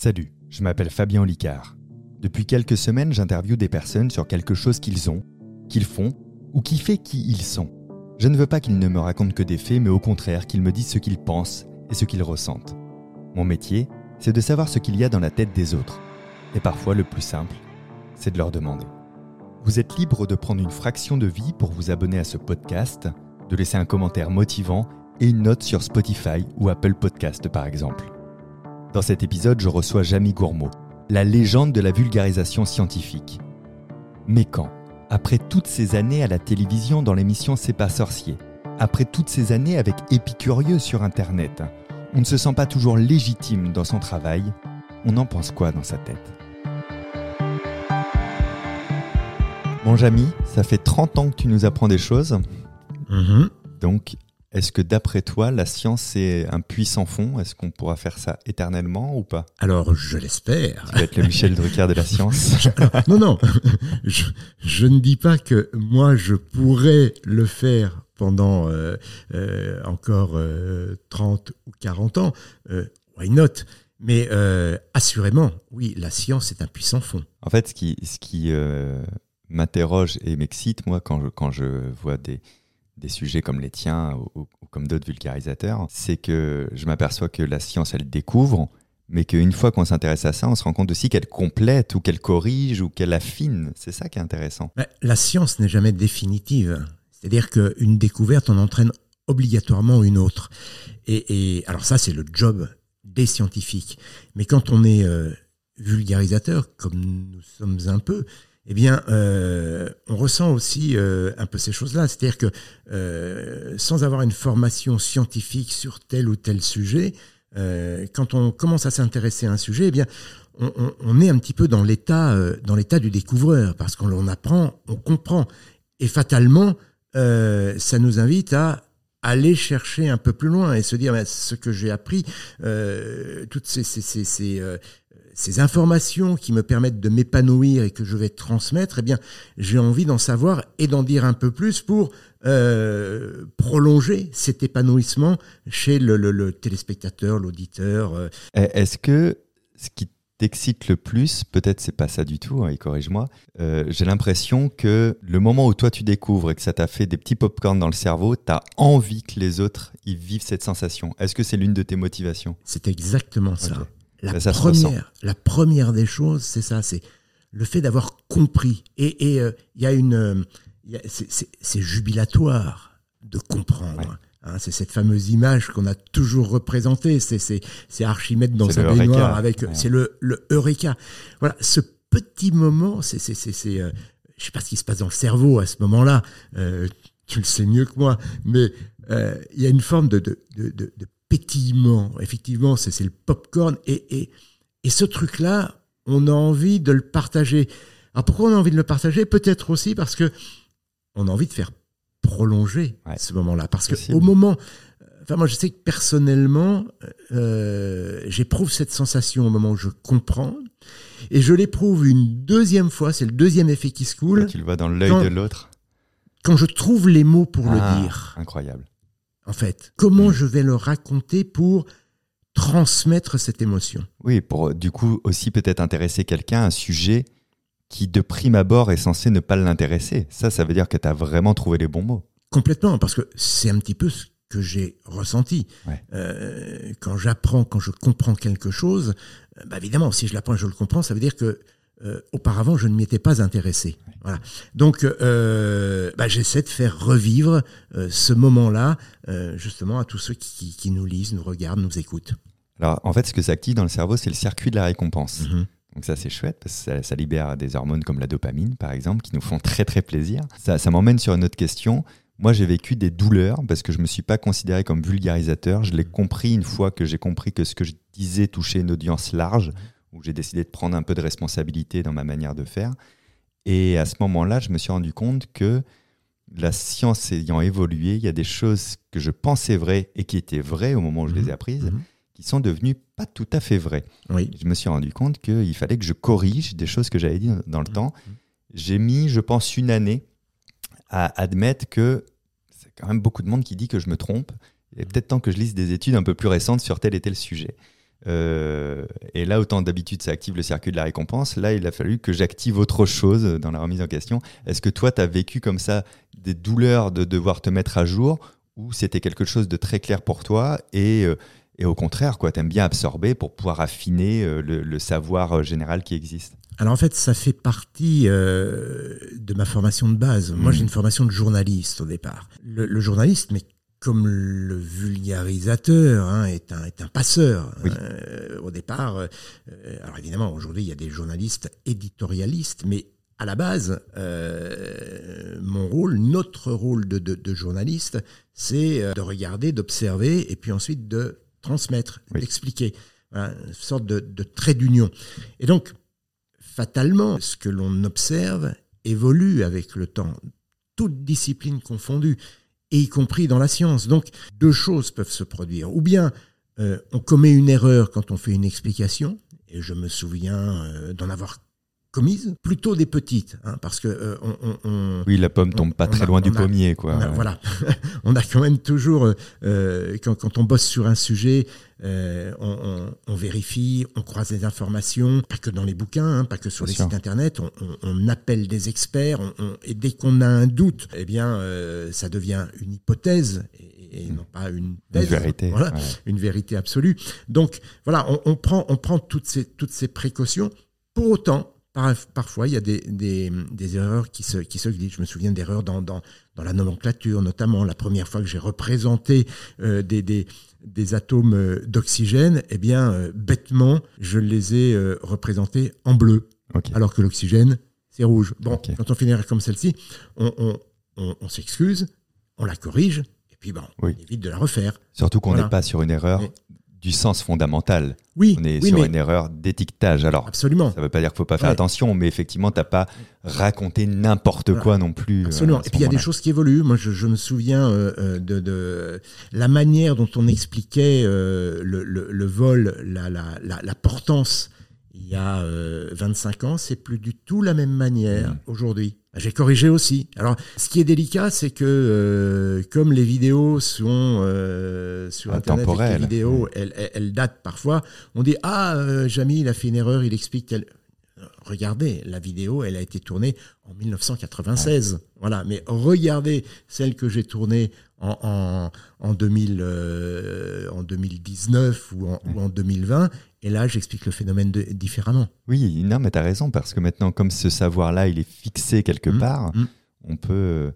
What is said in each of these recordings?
Salut, je m'appelle Fabien Licard. Depuis quelques semaines, j'interviewe des personnes sur quelque chose qu'ils ont, qu'ils font ou qui fait qui ils sont. Je ne veux pas qu'ils ne me racontent que des faits, mais au contraire qu'ils me disent ce qu'ils pensent et ce qu'ils ressentent. Mon métier, c'est de savoir ce qu'il y a dans la tête des autres. Et parfois, le plus simple, c'est de leur demander. Vous êtes libre de prendre une fraction de vie pour vous abonner à ce podcast, de laisser un commentaire motivant et une note sur Spotify ou Apple Podcast par exemple. Dans cet épisode, je reçois Jamie Gourmaud, la légende de la vulgarisation scientifique. Mais quand, après toutes ces années à la télévision dans l'émission C'est pas sorcier, après toutes ces années avec Épicurieux sur Internet, on ne se sent pas toujours légitime dans son travail, on en pense quoi dans sa tête? Bon Jamie, ça fait 30 ans que tu nous apprends des choses. Mhm. Donc, est-ce que d'après toi, la science est un puits sans fond? Est-ce qu'on pourra faire ça éternellement ou pas? Alors, je l'espère. Tu vas être le Michel Drucker de la science? non, non, je, je ne dis pas que moi, je pourrais le faire pendant euh, euh, encore euh, 30 ou 40 ans. Euh, why not? Mais assurément, oui, la science est un puits sans fond. En fait, ce qui, ce qui m'interroge et m'excite, moi, quand je, quand je vois des, des sujets comme les tiens ou, comme d'autres vulgarisateurs, c'est que je m'aperçois que la science, elle découvre, mais qu'une fois qu'on s'intéresse à ça, on se rend compte aussi qu'elle complète ou qu'elle corrige ou qu'elle affine. C'est ça qui est intéressant. La science n'est jamais définitive. C'est-à-dire qu'une découverte en entraîne obligatoirement une autre. Et, et alors ça, c'est le job des scientifiques. Mais quand on est euh, vulgarisateur, comme nous sommes un peu, eh bien, euh, on ressent aussi euh, un peu ces choses-là. C'est-à-dire que euh, sans avoir une formation scientifique sur tel ou tel sujet, quand on commence à s'intéresser à un sujet, eh bien, on, est un petit peu dans l'état, dans l'état du découvreur, parce qu'on apprend, on comprend, et fatalement, ça nous invite à aller chercher un peu plus loin et se dire mais ce que j'ai appris, toutes ces, ces, ces, ces, ces informations qui me permettent de m'épanouir et que je vais transmettre, eh bien, j'ai envie d'en savoir et d'en dire un peu plus pour euh, prolonger cet épanouissement chez le, le- le téléspectateur, l'auditeur. euh. Eh, Est-ce que ce qui t'excite le plus, peut-être c'est pas ça du tout, hein, et corrige-moi, euh, j'ai l'impression que le moment où toi tu découvres et que ça t'a fait des petits pop-corn dans le cerveau, t'as envie que les autres y vivent cette sensation. Est-ce que c'est l'une de tes motivations? C'est exactement ça. La, première, la première des choses, c'est ça, c'est le fait d'avoir compris. Et et, euh, il y a une, euh, il c'est- jubilatoire de comprendre. Ouais. Hein, c'est cette fameuse image qu'on a toujours représentée. C'est Archimède dans Eureka. baignoire avec. Ouais. C'est le le Eureka. Voilà, ce petit moment, c'est c'est c'est c'est. euh, je sais pas ce qui se passe dans le cerveau à ce moment-là. Euh, tu le sais mieux que moi, mais euh, il y a une forme de, de, de, de, de pétillement. Effectivement, c'est c'est le popcorn. Et, et, et ce truc-là, on a envie de le partager. Alors pourquoi on a envie de le partager? Peut-être aussi parce que on a envie de faire prolonger Ouais. ce moment-là. Parce que au moment, enfin moi je sais que personnellement, euh, j'éprouve cette sensation au moment où je comprends, et je l'éprouve une deuxième fois. C'est le deuxième effet qui se coule Tu le vois dans l'œil Quand- de l'autre quand je trouve les mots pour Ah, le dire. Incroyable. En fait, comment Mm. je vais le raconter pour transmettre cette émotion? Oui, pour euh, du coup aussi peut-être intéresser quelqu'un à un sujet qui de prime abord est censé ne pas l'intéresser. Ça, ça veut dire que tu as vraiment trouvé les bons mots. Complètement, parce que c'est un petit peu ce que j'ai ressenti. Ouais. Euh, quand j'apprends, quand je comprends quelque chose, euh, bah évidemment, si je l'apprends et je le comprends, ça veut dire que euh, auparavant, je ne m'y étais pas intéressé. Voilà. Donc, euh, bah, j'essaie de faire revivre euh, ce moment-là, justement, à tous ceux qui, qui nous lisent, nous regardent, nous écoutent. Alors en fait, ce que ça active dans le cerveau, c'est le circuit de la récompense. Mhm. Donc ça c'est chouette parce que ça, ça libère des hormones comme la dopamine par exemple qui nous font très très plaisir. Ça, ça m'emmène sur une autre question. Moi j'ai vécu des douleurs parce que je me suis pas considéré comme vulgarisateur. Je l'ai compris une fois que j'ai compris que ce que je disais touchait une audience large, où j'ai décidé de prendre un peu de responsabilité dans ma manière de faire. Et à ce moment-là, je me suis rendu compte que la science ayant évolué, il y a des choses que je pensais vraies et qui étaient vraies au moment où je les ai apprises, Mhm. qui sont devenues pas tout à fait vraies Oui. je me suis rendu compte qu'il fallait que je corrige des choses que j'avais dit dans- dans le temps. J'ai mis, je pense, une année à admettre que c'est quand même beaucoup de monde qui dit que je me trompe. Il est peut-être temps que je lise des études un peu plus récentes sur tel et tel sujet. Euh, et là, autant d'habitude, ça active le circuit de la récompense. Là, il a fallu que j'active autre chose dans la remise en question. Est-ce que toi, tu as vécu comme ça des douleurs de devoir te mettre à jour ou c'était quelque chose de très clair pour toi et, euh, et au contraire, tu aimes bien absorber pour pouvoir affiner euh, le, savoir général qui existe? Alors en fait, ça fait partie de ma formation de base. Moi, j'ai mmh. une formation de journaliste au départ. Le, le journaliste, mais comme le vulgarisateur hein, est, un, est un passeur euh, au départ. Euh, alors évidemment, aujourd'hui, il y a des journalistes éditorialistes, mais à la base, euh, mon rôle, notre rôle de, de, journaliste, c'est de regarder, d'observer, et puis ensuite de transmettre, d'expliquer. une sorte de, de trait d'union. Et donc, fatalement, ce que l'on observe évolue avec le temps, toute discipline confondue et y compris dans la science. Donc, deux choses peuvent se produire. Ou bien euh, on commet une erreur quand on fait une explication, et je me souviens euh, d'en avoir commise, plutôt des petites, hein, parce que euh, on, oui la pomme tombe pas très loin du pommier quoi. Voilà, on a quand même toujours quand, quand, on bosse sur un sujet, on, on, vérifie, on croise des informations, pas que dans les bouquins, hein, pas que sur les sites internet, on, appelle des experts, et dès qu'on a un doute, eh bien ça devient une hypothèse et, non pas une thèse, une vérité, voilà, une vérité absolue. Donc voilà, on, prend on prend toutes ces toutes ces précautions. Pour autant, parfois, il y a des, des, des, erreurs qui se, qui se glissent. Je me souviens d'erreurs dans, dans, dans, la nomenclature, notamment la première fois que j'ai représenté euh, des, des, des, atomes euh, d'oxygène, eh bien, euh, bêtement, je les ai représentés en bleu, alors que l'oxygène, c'est rouge. Bon, quand on fait une erreur comme celle-ci, on, on, on, s'excuse, on la corrige, et puis bon, on évite de la refaire. Surtout qu'on n'est pas sur une erreur du sens fondamental. Oui, on est sur une erreur d'étiquetage. Alors, absolument. Ça ne veut pas dire qu'il ne faut pas faire attention, mais effectivement, tu n'as pas raconté n'importe quoi non plus. Euh, absolument. Et puis il y a des choses qui évoluent. Moi, je, me souviens euh, euh, de, la manière dont on expliquait le, vol, la, la, la, portance il y a 25 ans, c'est plus du tout la même manière mm. aujourd'hui. J'ai corrigé aussi. Alors, ce qui est délicat, c'est que euh, comme les vidéos sont euh, sur Internet, les vidéos, elles, datent parfois. On dit ah, euh, Jamie, il a fait une erreur, il explique. Regardez, la vidéo, elle a été tournée en 1996. Voilà, mais regardez celle que j'ai tournée en, en, 2000, en 2019 ou en, ou en 2020 et là, j'explique le phénomène différemment. Oui, non, mais tu as raison, parce que maintenant, comme ce savoir-là, il est fixé quelque mmh, part, mmh. on, peut,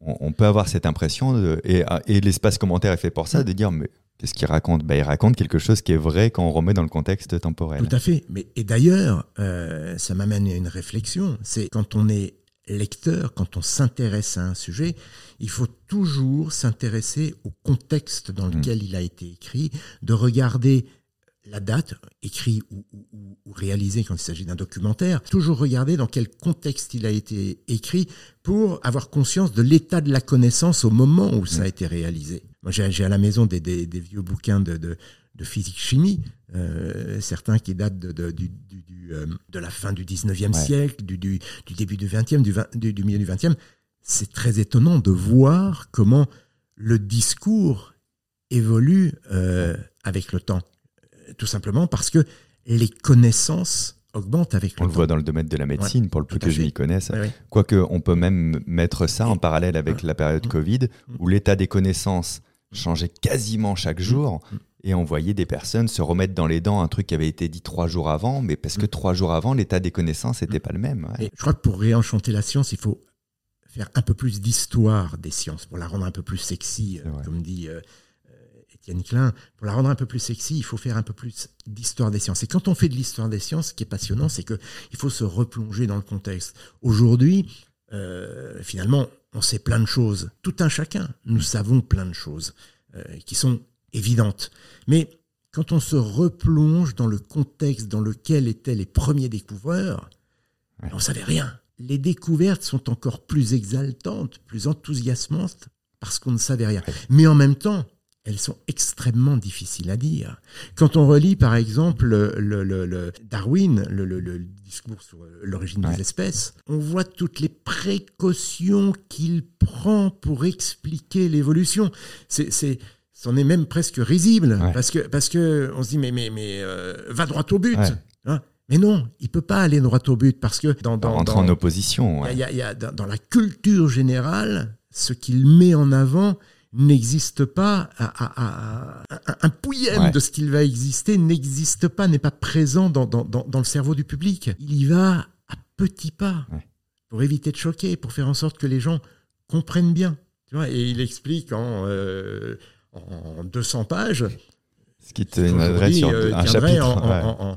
on, peut avoir cette impression, et, et l'espace commentaire est fait pour ça, mmh. de dire, mais qu'est-ce qu'il raconte? Bah, Il raconte quelque chose qui est vrai quand on remet dans le contexte temporel. Tout à fait. Mais, et d'ailleurs, euh, ça m'amène à une réflexion, c'est quand on est lecteur, quand on s'intéresse à un sujet, il faut toujours s'intéresser au contexte dans lequel il a été écrit, de regarder la date, écrit ou, ou, réalisé quand il s'agit d'un documentaire, toujours regarder dans quel contexte il a été écrit pour avoir conscience de l'état de la connaissance au moment où ça a été réalisé. Moi, j'ai à la maison des, vieux bouquins de, de, physique-chimie, euh, certains qui datent de, du, euh, de, la fin du 19e siècle, du, du, début du 20e, du, du milieu du 20e. C'est très étonnant de voir comment le discours évolue euh, avec le temps tout simplement parce que les connaissances augmentent avec le temps. On le voit dans le domaine de la médecine, pour le peu que je m'y connaisse. Quoique, on peut même mettre ça en parallèle avec la période mmh. Covid, mmh. où l'état des connaissances changeait quasiment chaque mmh. jour. Et on voyait des personnes se remettre dans les dents un truc qui avait été dit trois jours avant, mais parce que trois jours avant, l'état des connaissances n'était pas le même. je crois que pour réenchanter la science, il faut faire un peu plus d'histoire des sciences, pour la rendre un peu plus sexy, comme dit euh, Étienne Klein, pour la rendre un peu plus sexy, il faut faire un peu plus d'histoire des sciences. Et quand on fait de l'histoire des sciences, ce qui est passionnant, c'est qu'il faut se replonger dans le contexte. Aujourd'hui, euh, finalement, on sait plein de choses. Tout un chacun, nous savons plein de choses euh, qui sont évidentes. Mais quand on se replonge dans le contexte dans lequel étaient les premiers découvreurs, on ne savait rien. Les découvertes sont encore plus exaltantes, plus enthousiasmantes, parce qu'on ne savait rien. Mais en même temps, elles sont extrêmement difficiles à dire. Quand on relit, par exemple, le, Darwin, le, discours sur l'origine des espèces, on voit toutes les précautions qu'il prend pour expliquer l'évolution. C'est c'en est même presque risible parce que parce que on se dit mais mais mais euh, va droit au but. Hein. mais non, il peut pas aller droit au but parce que dans dans, en opposition. Il y a, dans, la culture générale, ce qu'il met en avant n'existe pas, un pouillème de ce qu'il va exister n'existe pas, n'est pas présent dans, dans, dans, le cerveau du public. Il y va à petits pas pour éviter de choquer, pour faire en sorte que les gens comprennent bien. Tu vois, et il explique en, euh, en 200 pages. Ce qui te adresse sur euh, un chapitre. En,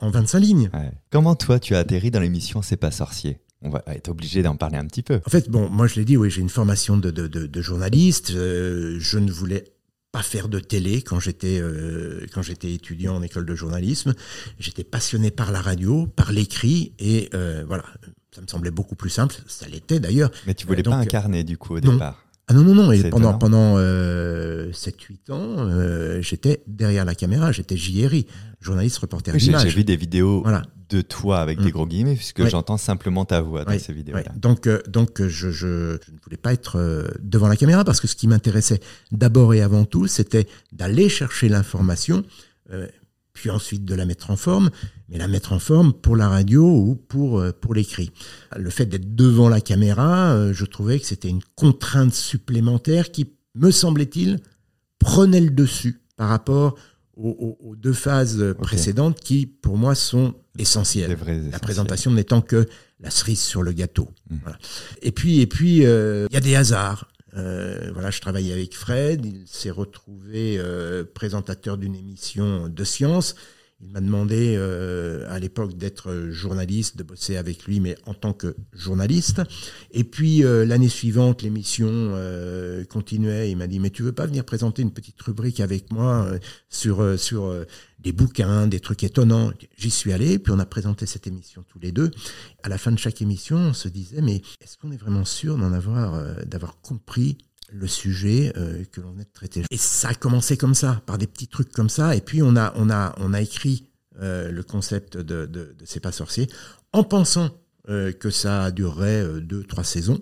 en, 25 lignes. Comment toi, tu as atterri dans l'émission C'est pas sorcier? On va être obligé d'en parler un petit peu. En fait, bon, moi je l'ai dit, oui, j'ai une formation de, de, de, journaliste. Euh, je ne voulais pas faire de télé quand j'étais quand j'étais étudiant en école de journalisme. J'étais passionné par la radio, par l'écrit, et voilà, ça me semblait beaucoup plus simple. Ça l'était d'ailleurs. Mais tu voulais pas incarner du coup au départ. Ah non, non, non. Et pendant, pendant euh, 7-8 ans, euh, j'étais derrière la caméra, j'étais JRI, journaliste reporter oui, J'ai vu des vidéos de toi avec des mm. gros guillemets, puisque j'entends simplement ta voix dans ces vidéos-là. Donc, euh, donc je, je, ne voulais pas être euh, devant la caméra parce que ce qui m'intéressait d'abord et avant tout, c'était d'aller chercher l'information puis ensuite de la mettre en forme, mais la mettre en forme pour la radio ou pour, euh, pour l'écrit. Le fait d'être devant la caméra, euh, je trouvais que c'était une contrainte supplémentaire qui, me semblait-il, prenait le dessus par rapport aux, deux phases précédentes qui, pour moi, sont essentielles. la présentation n'étant que la cerise sur le gâteau. Mmh. Et puis, et puis, euh, il y a des hasards. Euh, voilà, je travaillais avec Fred, il s'est retrouvé euh, présentateur d'une émission de science. Il m'a demandé euh, à l'époque d'être journaliste, de bosser avec lui, mais en tant que journaliste. Et puis euh, l'année suivante, l'émission euh, continuait. Il m'a dit mais tu veux pas venir présenter une petite rubrique avec moi euh, sur sur des bouquins, des trucs étonnants? J'y suis allé, puis on a présenté cette émission tous les deux. À la fin de chaque émission, on se disait mais est-ce qu'on est vraiment sûr d'en avoir d'avoir compris le sujet euh, que l'on venait de traiter. Et ça a commencé comme ça, par des petits trucs comme ça. Et puis on a, on a, on a écrit euh, le concept de, de, de C'est pas sorcier en pensant euh, que ça durerait deux, trois saisons.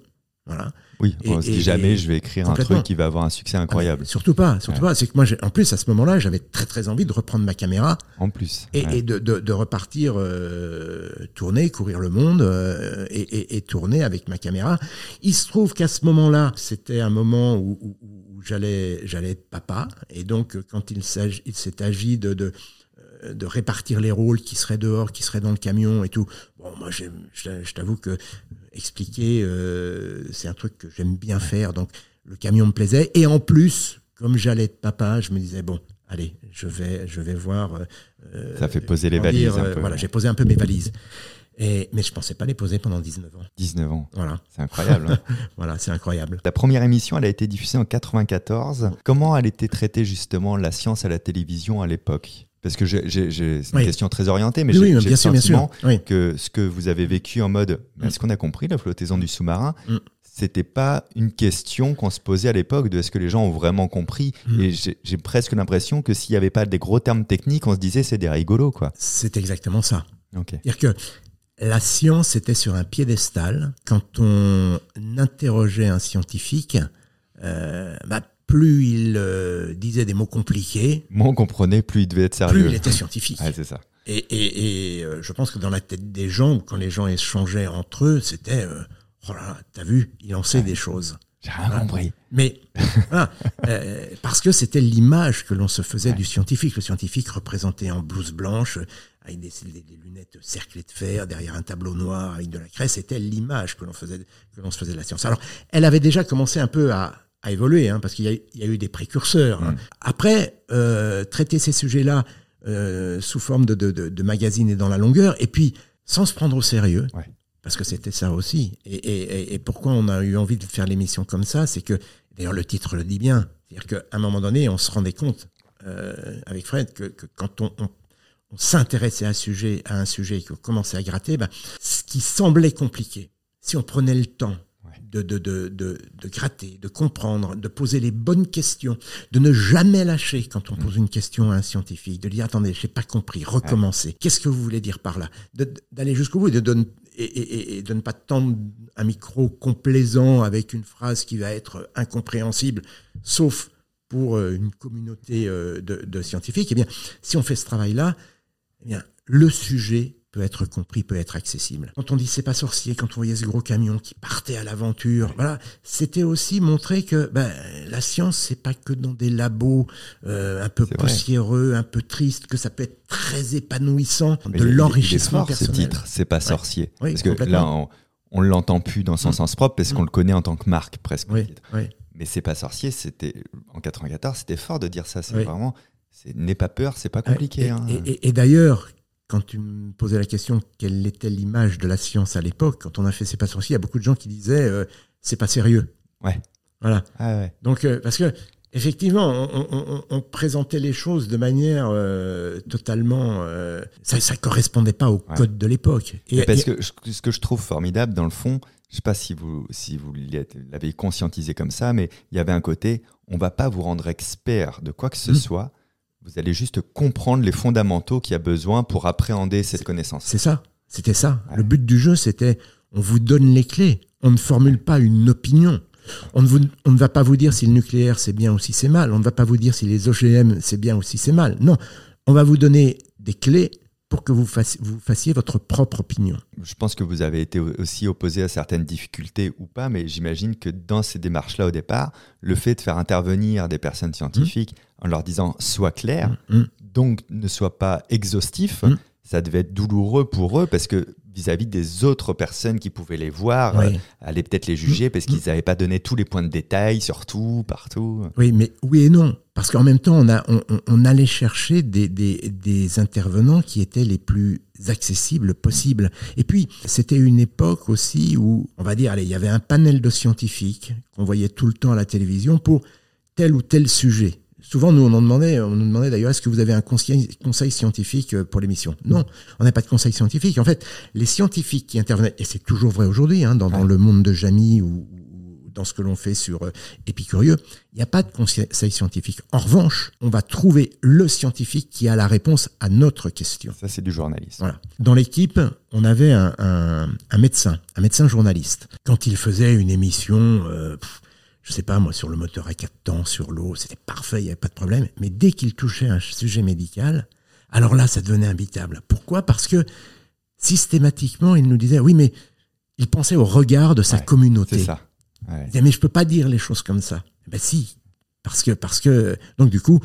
Voilà. Oui, on se dit jamais je vais écrire un truc qui va avoir un succès incroyable. surtout pas, surtout pas. C'est que moi, en plus, à ce moment-là, j'avais très très envie de reprendre ma caméra. En plus. Et, de, de, de, repartir euh, tourner, courir le monde euh, et, et, et, tourner avec ma caméra. Il se trouve qu'à ce moment-là, c'était un moment où, où, où j'allais j'allais être papa. Et donc, quand il s'est agi de, de de répartir les rôles qui seraient dehors, qui seraient dans le camion et tout. Bon, moi, je, je t'avoue que expliquer, euh, c'est un truc que j'aime bien faire. Donc, le camion me plaisait. Et en plus, comme j'allais être papa, je me disais, bon, allez, je vais, je vais voir. Euh, Ça fait poser les valises. un peu, voilà, j'ai posé un peu mes valises. Et, mais je pensais pas les poser pendant 19 ans. 19 ans. Voilà. C'est incroyable. Hein. voilà, c'est incroyable. Ta première émission, elle a été diffusée en 94. Comment elle était traitée justement la science à la télévision à l'époque? Parce que c'est une question très orientée, mais j'ai le sentiment que ce que vous avez vécu en mode mm. est-ce qu'on a compris la flottaison du sous-marin mm. C'était pas une question qu'on se posait à l'époque de est-ce que les gens ont vraiment compris. Mm. Et j'ai presque l'impression que s'il n'y avait pas des gros termes techniques, on se disait c'est des rigolos. quoi. C'est exactement ça. C'est-à-dire que la science était sur un piédestal. Quand on interrogeait un scientifique, euh, bah, plus il euh, disait des mots compliqués. Moins on comprenait, plus il devait être sérieux. Plus il était scientifique. c'est ça. Et, et, et euh, je pense que dans la tête des gens, quand les gens échangeaient entre eux, c'était euh, oh là là, t'as vu, il en sait des choses. J'ai rien compris. Mais parce que c'était l'image que l'on se faisait du scientifique. Le scientifique représenté en blouse blanche, avec des, lunettes cerclées de fer, derrière un tableau noir avec de la craie, c'était l'image que l'on faisait, que l'on se faisait de la science. Alors, elle avait déjà commencé un peu à, a évolué, hein, parce qu'il y, a eu des précurseurs. Hein. Après, euh, traiter ces sujets-là euh, sous forme de, de, de, magazine et dans la longueur, et puis sans se prendre au sérieux, parce que c'était ça aussi. Et, et, et, pourquoi on a eu envie de faire l'émission comme ça, c'est que, d'ailleurs le titre le dit bien, c'est-à-dire qu'à un moment donné, on se rendait compte euh, avec Fred que, que quand on, on, on s'intéressait à un sujet, à un sujet et qu'on commençait à gratter, ben, ce qui semblait compliqué, si on prenait le temps de, de, de, de, gratter, de comprendre, de poser les bonnes questions, de ne jamais lâcher quand on pose une question à un scientifique, de dire attendez, j'ai pas compris, recommencer. Qu'est-ce que vous voulez dire par là? D'aller jusqu'au bout et de, et, et, de ne pas tendre un micro complaisant avec une phrase qui va être incompréhensible, sauf pour euh, une communauté euh, de, de scientifiques, eh bien, si on fait ce travail-là, eh bien, le sujet peut être compris, peut être accessible. Quand on dit c'est pas sorcier, quand on voyait ce gros camion qui partait à l'aventure, voilà, c'était aussi montrer que ben, la science c'est pas que dans des labos euh, un peu vrai. poussiéreux, un peu tristes, que ça peut être très épanouissant, Mais de l'enrichissement fort, ce personnel. titre, c'est pas sorcier. Oui, parce que là, on, on l'entend plus dans son Mm. sens propre parce Mm. qu'on le connaît en tant que marque presque. Oui. Mais c'est pas sorcier, c'était en 94, c'était fort de dire ça. C'est vraiment, n'aie pas peur, c'est pas Ouais, compliqué. Et, hein. et- et- et d'ailleurs, quand tu me posais la question quelle était l'image de la science à l'époque, quand on a fait C'est pas sorcier, il y a beaucoup de gens qui disaient euh, c'est pas sérieux. Ouais. Voilà. Ah ouais. Donc, euh, parce que effectivement, on, on- on- on présentait les choses de manière euh, totalement. ça, ça correspondait pas au Ouais. code de l'époque. Mais parce et- que je- ce que je trouve formidable dans le fond, je sais pas si vous si vous l'avez conscientisé comme ça, mais il y avait un côté, on va pas vous rendre expert de quoi que ce Mm. soit. Vous allez juste comprendre les fondamentaux qu'il y a besoin pour appréhender cette connaissance. C'est ça. C'était ça. Ouais. Le but du jeu, c'était on vous donne les clés. On ne formule pas une opinion. On ne, vous- on ne va pas vous dire si le nucléaire c'est bien ou si c'est mal. On ne va pas vous dire si les OGM c'est bien ou si c'est mal. Non. On va vous donner des clés pour que vous fassiez, vous fassiez votre propre opinion. Je pense que vous avez été aussi opposé à certaines difficultés ou pas, mais j'imagine que dans ces démarches-là au départ, le fait de faire intervenir des personnes scientifiques en leur disant sois clair, Mm. donc ne sois pas exhaustif, ça devait être douloureux pour eux parce que vis-à-vis des autres personnes qui pouvaient les voir, euh, allaient peut-être les juger parce qu'ils n'avaient pas donné tous les points de détail sur tout, partout. Oui, mais oui et non. Parce qu'en même temps, on, a, on, on- on allait chercher des, des, des intervenants qui étaient les plus accessibles possibles. Et puis, c'était une époque aussi où, on va dire, allez, il y avait un panel de scientifiques qu'on voyait tout le temps à la télévision pour tel ou tel sujet. Souvent, nous, on en demandait, on nous demandait d'ailleurs, est-ce que vous avez un conseil, conseil scientifique euh, pour l'émission? Non, on n'a pas de conseil scientifique. En fait, les scientifiques qui intervenaient, et c'est toujours vrai aujourd'hui, hein, dans, dans le monde de Jamie ou, ou dans ce que l'on fait sur euh, Épicurieux, il n'y a pas de conseil scientifique. En revanche, on va trouver le scientifique qui a la réponse à notre question. Ça, c'est du journalisme. Voilà. Dans l'équipe, on avait un, un- un médecin, un médecin journaliste. Quand il faisait une émission, euh, pff, je sais pas moi, sur le moteur à quatre temps, sur l'eau, c'était parfait, il n'y avait pas de problème. Mais dès qu'il touchait un sujet médical, alors là, ça devenait imbitable. Pourquoi? Parce que systématiquement, il nous disait, oui, mais il pensait au regard de sa Ouais, communauté. C'est ça. Ouais. Il disait, mais je peux pas dire les choses comme ça. Ben si, parce que, parce que, donc du coup,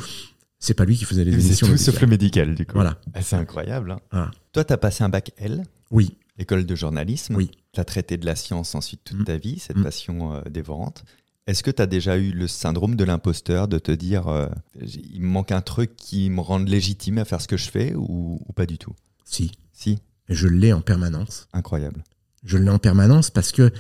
c'est pas lui qui faisait les C'est émissions. tout médicales. sauf le médical, du coup. Voilà. Ah, c'est incroyable. hein. Voilà. Toi, tu as passé un bac L, Oui, école de journalisme. Oui. Tu as traité de la science ensuite toute Mm. ta vie, cette Mm. passion euh, dévorante. Est-ce que tu as déjà eu le syndrome de l'imposteur de te dire euh, il me manque un truc qui me rende légitime à faire ce que je fais ou, ou pas du tout? Si, Si, je l'ai en permanence. incroyable. Je l'ai en permanence parce que,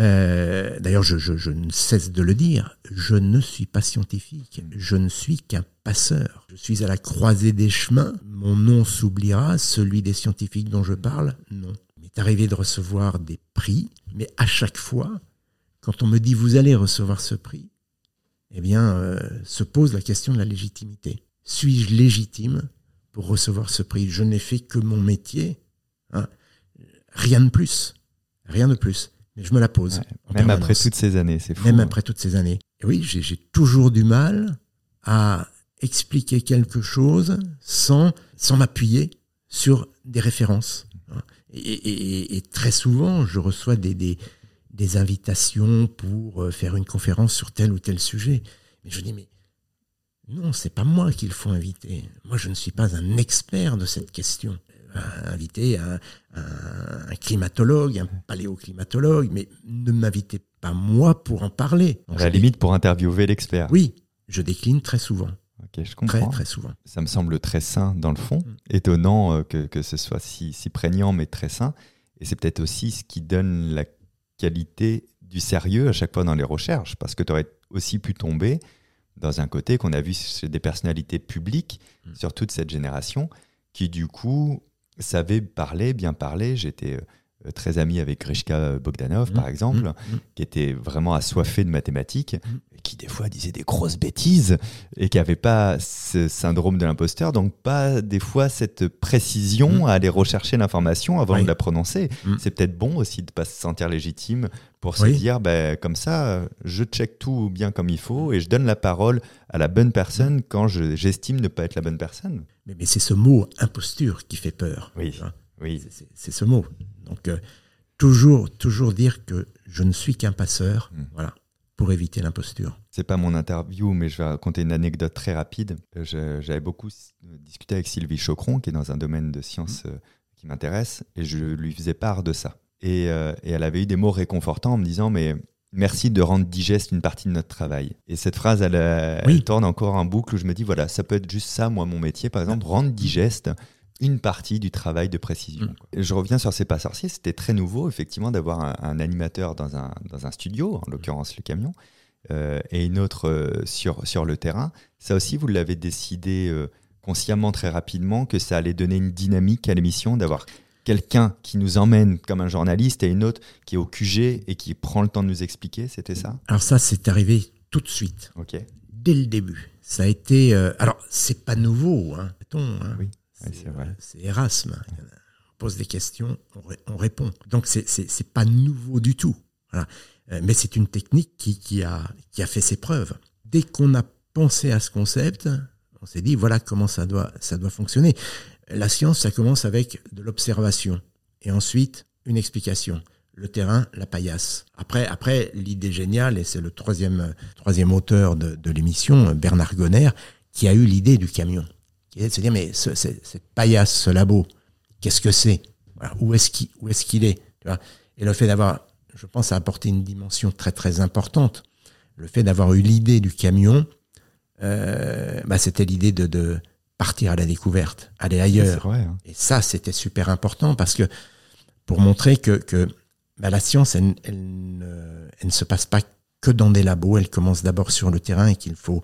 euh, d'ailleurs, je, je- je ne cesse de le dire, je ne suis pas scientifique, je ne suis qu'un passeur. Je suis à la croisée des chemins, mon nom s'oubliera, celui des scientifiques dont je parle, non. Il m'est arrivé de recevoir des prix, mais à chaque fois, quand on me dit vous allez recevoir ce prix, eh bien, euh, se pose la question de la légitimité. Suis-je légitime pour recevoir ce prix? Je n'ai fait que mon métier, hein. rien de plus, rien de plus. Mais je me la pose. Ouais, Même après toutes ces années, c'est fou. Même hein. après toutes ces années. Et oui, j'ai toujours du mal à expliquer quelque chose sans, sans m'appuyer sur des références. hein. Et, et- et- et très souvent, je reçois des, des, des invitations pour euh, faire une conférence sur tel ou tel sujet. Mais je dis, mais non, c'est pas moi qu'il faut inviter. Moi, je ne suis pas un expert de cette question. Euh, Inviter un, un- un climatologue, un paléoclimatologue, mais ne m'invitez pas moi pour en parler. Donc, À la limite pour interviewer l'expert. Oui, je décline très souvent, Ok, je très comprends. très souvent. Ça me semble très sain dans le fond. Mm. Étonnant euh, que, que ce soit si, si prégnant, mais très sain. Et c'est peut-être aussi ce qui donne la qualité du sérieux à chaque fois dans les recherches, parce que tu aurais aussi pu tomber dans un côté qu'on a vu chez des personnalités publiques, Mm. surtout de cette génération, qui du coup savaient parler, bien parler. J'étais euh, très ami avec Grishka Bogdanov, par exemple, qui était vraiment assoiffé de mathématiques, qui des fois disait des grosses bêtises, et qui n'avait pas ce syndrome de l'imposteur, donc pas des fois cette précision à aller rechercher l'information avant Oui. de la prononcer. C'est peut-être bon aussi de ne pas se sentir légitime pour se dire, ben, comme ça, euh, je check tout bien comme il faut, et je donne la parole à la bonne personne quand je- j'estime ne pas être la bonne personne. Mais, mais c'est ce mot imposture qui fait peur. Oui. Oui, C'est ce mot. Donc, euh, toujours, toujours dire que je ne suis qu'un passeur, Mm. voilà, pour éviter l'imposture. c'est pas mon interview, mais je vais raconter une anecdote très rapide. Euh, J'avais beaucoup discuté avec Sylvie Chocron, qui est dans un domaine de sciences euh, qui m'intéresse, et je lui faisais part de ça. Et, euh, et elle avait eu des mots réconfortants en me disant, mais merci de rendre digeste une partie de notre travail. Et cette phrase, elle, Oui. elle tourne encore en boucle où je me dis, voilà, ça peut être juste ça, moi, mon métier, par exemple, rendre digeste une partie du travail de précision. Mm. quoi. Je reviens sur C'est pas sorcier, c'était très nouveau, effectivement, d'avoir un, un animateur dans un, dans un studio, en l'occurrence le camion, euh, et une autre euh, sur, sur le terrain. Ça aussi, vous l'avez décidé euh, consciemment très rapidement que ça allait donner une dynamique à l'émission, d'avoir quelqu'un qui nous emmène comme un journaliste et une autre qui est au QG et qui prend le temps de nous expliquer, c'était ça? Alors ça, c'est arrivé tout de suite, dès le début. Ça a été... alors, c'est pas nouveau, hein, hein. Oui, c'est vrai. euh, Erasme. On pose des questions, on, ré- on répond. Donc, c'est- c'est pas nouveau du tout. Voilà. Euh, Mais c'est une technique qui, qui, a, qui a fait ses preuves. Dès qu'on a pensé à ce concept, on s'est dit, voilà comment ça doit, ça doit fonctionner. La science, ça commence avec de l'observation. Et ensuite, une explication. Le terrain, la paillasse. Après, après l'idée géniale, et c'est le troisième, troisième auteur de, de l'émission, Bernard Gonner, qui a eu l'idée du camion. Qui est de se dire, mais ce- ce- cette paillasse, ce labo, qu'est-ce que c'est? Voilà, Où est-ce qu'il où est-ce qu'il est, tu vois? Et le fait d'avoir, je pense, a apporté une dimension très très importante. Le fait d'avoir eu l'idée du camion, euh, bah, c'était l'idée de, de partir à la découverte, aller ailleurs. vrai. hein. Et ça, c'était super important parce que pour montrer que, que bah, la science, elle, elle ne, elle ne se passe pas que dans des labos, elle commence d'abord sur le terrain et qu'il faut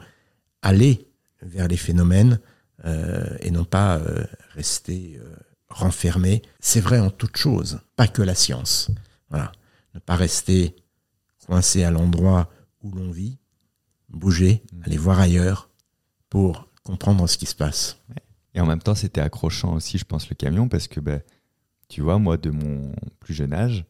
aller vers les phénomènes et non pas euh, rester euh, renfermé. C'est vrai en toute chose, pas que la science. Voilà. Ne pas rester coincé à l'endroit où l'on vit, bouger, aller voir ailleurs pour comprendre ce qui se passe. Et en même temps, c'était accrochant aussi, je pense, le camion, parce que, ben, tu vois, moi, de mon plus jeune âge,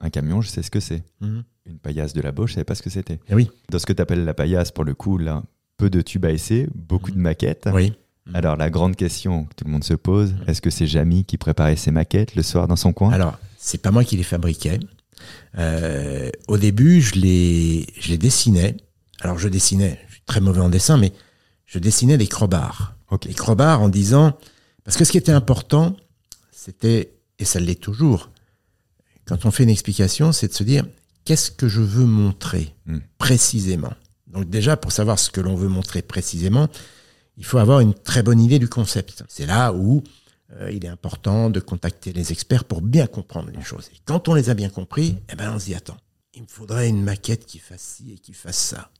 un camion, je sais ce que c'est. Une paillasse de labo, je savais pas ce que c'était. Eh oui, Dans ce que tu appelles la paillasse, pour le coup, là, peu de tubes à essai, beaucoup de maquettes. oui. Alors, la grande question que tout le monde se pose, est-ce que c'est Jamie qui préparait ses maquettes le soir dans son coin? Alors, c'est pas moi qui les fabriquais. Euh, au début, je les, je les dessinais. Alors, je dessinais, je suis très mauvais en dessin, mais je dessinais des crobards. Ok. Des crobards en disant. Parce que ce qui était important, c'était, et ça l'est toujours, quand on fait une explication, c'est de se dire qu'est-ce que je veux montrer Hmm. précisément? Donc, déjà, pour savoir ce que l'on veut montrer précisément, il faut avoir une très bonne idée du concept. C'est là où euh, il est important de contacter les experts pour bien comprendre les choses. Et quand on les a bien compris, eh ben on se dit attends, il me faudrait une maquette qui fasse ci et qui fasse ça.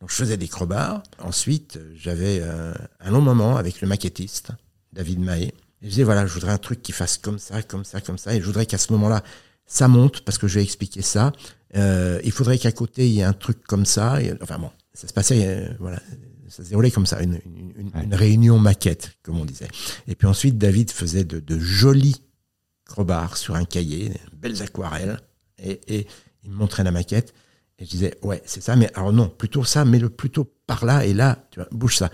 Donc je faisais des crobards. Ensuite, j'avais euh, un long moment avec le maquettiste, David Mahé. Et je disais voilà, je voudrais un truc qui fasse comme ça, comme ça, comme ça. Et je voudrais qu'à ce moment-là, ça monte parce que je vais expliquer ça. Euh, il faudrait qu'à côté il y ait un truc comme ça. Enfin bon, ça se passait, voilà, ça se déroulait comme ça, une, une- une- Ouais. une réunion maquette, comme on disait. Et puis ensuite, David faisait de, de jolis crobards sur un cahier, belles aquarelles, et, et il me montrait la maquette. Et je disais, ouais, c'est ça, mais alors non, plutôt ça, mais le plutôt par là, et là, tu vois, bouge ça.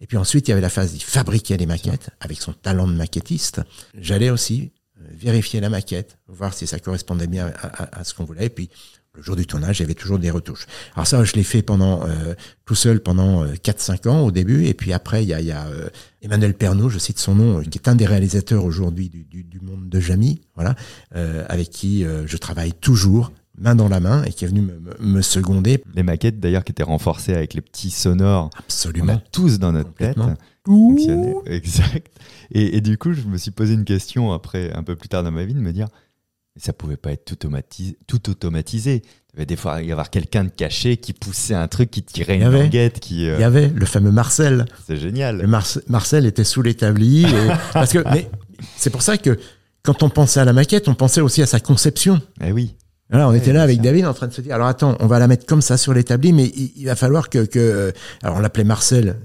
Et puis ensuite, il y avait la phase, il fabriquait les maquettes avec son talent de maquettiste. J'allais aussi vérifier la maquette, voir si ça correspondait bien à, à- à ce qu'on voulait. Et puis, le jour du tournage, il y avait toujours des retouches. Alors ça, je l'ai fait pendant euh, tout seul pendant euh, 4-5 ans au début. Et puis après, il y a, il y a euh, Emmanuel Pernaud, je cite son nom, euh, qui est un des réalisateurs aujourd'hui du, du, du monde de Jamy, voilà, euh, avec qui euh, je travaille toujours main dans la main et qui est venu me, seconder. Les maquettes, d'ailleurs, qui étaient renforcées avec les petits sonores qu'on a Absolument. tous dans notre tête. Exact. Et, et du coup, je me suis posé une question après, un peu plus tard dans ma vie, de me dire, ça pouvait pas être tout, tout automatisé. Il devait des fois y avoir quelqu'un de caché qui poussait un truc, qui tirait Il une avait. languette, qui. euh, Il y avait le fameux Marcel. C'est Le génial. Marce- Marcel était sous l'établi. parce que, mais c'est pour ça que quand on pensait à la maquette, on pensait aussi à sa conception. Eh oui. Voilà, on Ouais, était là avec. David en train de se dire, alors attends, on va la mettre comme ça sur l'établi, mais il, il va falloir que, que euh, alors on l'appelait Marcel,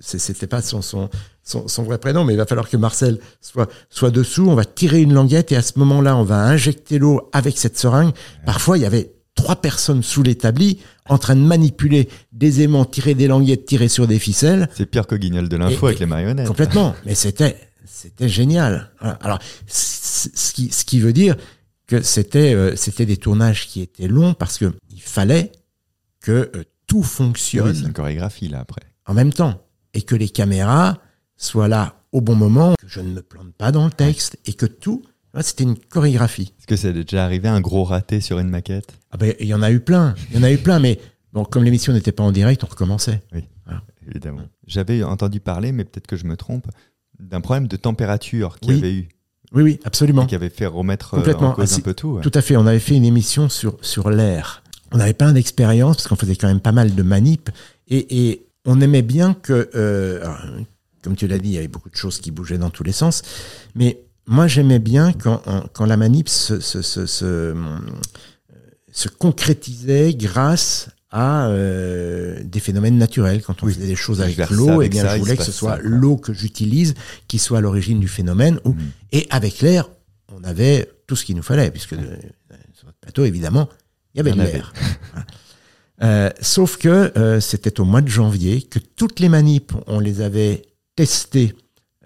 c'était pas son, son, son, son vrai prénom, mais il va falloir que Marcel soit, soit dessous, on va tirer une languette et à ce moment-là, on va injecter l'eau avec cette seringue. Parfois, il y avait trois personnes sous l'établi en train de manipuler des aimants, tirer des languettes, tirer sur des ficelles. C'est pire que Guignol de l'info avec les marionnettes. Complètement. Mais c'était, c'était génial. Alors, ce qui, ce qui veut dire que c'était, euh, c'était des tournages qui étaient longs parce que il fallait que euh, tout Oui, fonctionne c'est une chorégraphie là après. En même temps et que les caméras soient là au bon moment, que je ne me plante pas dans le texte et que tout, c'était une chorégraphie. Est-ce que c'est déjà arrivé un gros raté sur une maquette? Ah ben, il y en a eu plein. Il y en a eu plein, mais bon, comme l'émission n'était pas en direct, on recommençait. Évidemment. J'avais entendu parler, mais peut-être que je me trompe, d'un problème de température qu'il y Oui. avait eu, Oui, oui, absolument. qui avait fait remettre euh, Complètement. en cause Ah, un peu tout. ouais. Tout à fait. On avait fait une émission sur, sur l'air. On avait plein d'expérience parce qu'on faisait quand même pas mal de manip et, et on aimait bien que, euh, alors, comme tu l'as dit, il y avait beaucoup de choses qui bougeaient dans tous les sens. Mais moi, j'aimais bien quand, la manip se, se, se, se, euh, se concrétisait grâce à euh, des phénomènes naturels. Quand on Oui. faisait des choses avec l'eau, eh bien, ça, je voulais que ce soit l'eau que j'utilise qui soit à l'origine du phénomène. Mm. et avec l'air, on avait tout ce qu'il nous fallait, puisque de- sur notre plateau, évidemment, il y avait de l'air. Euh, sauf que euh, c'était au mois de janvier que toutes les manips, on les avait testées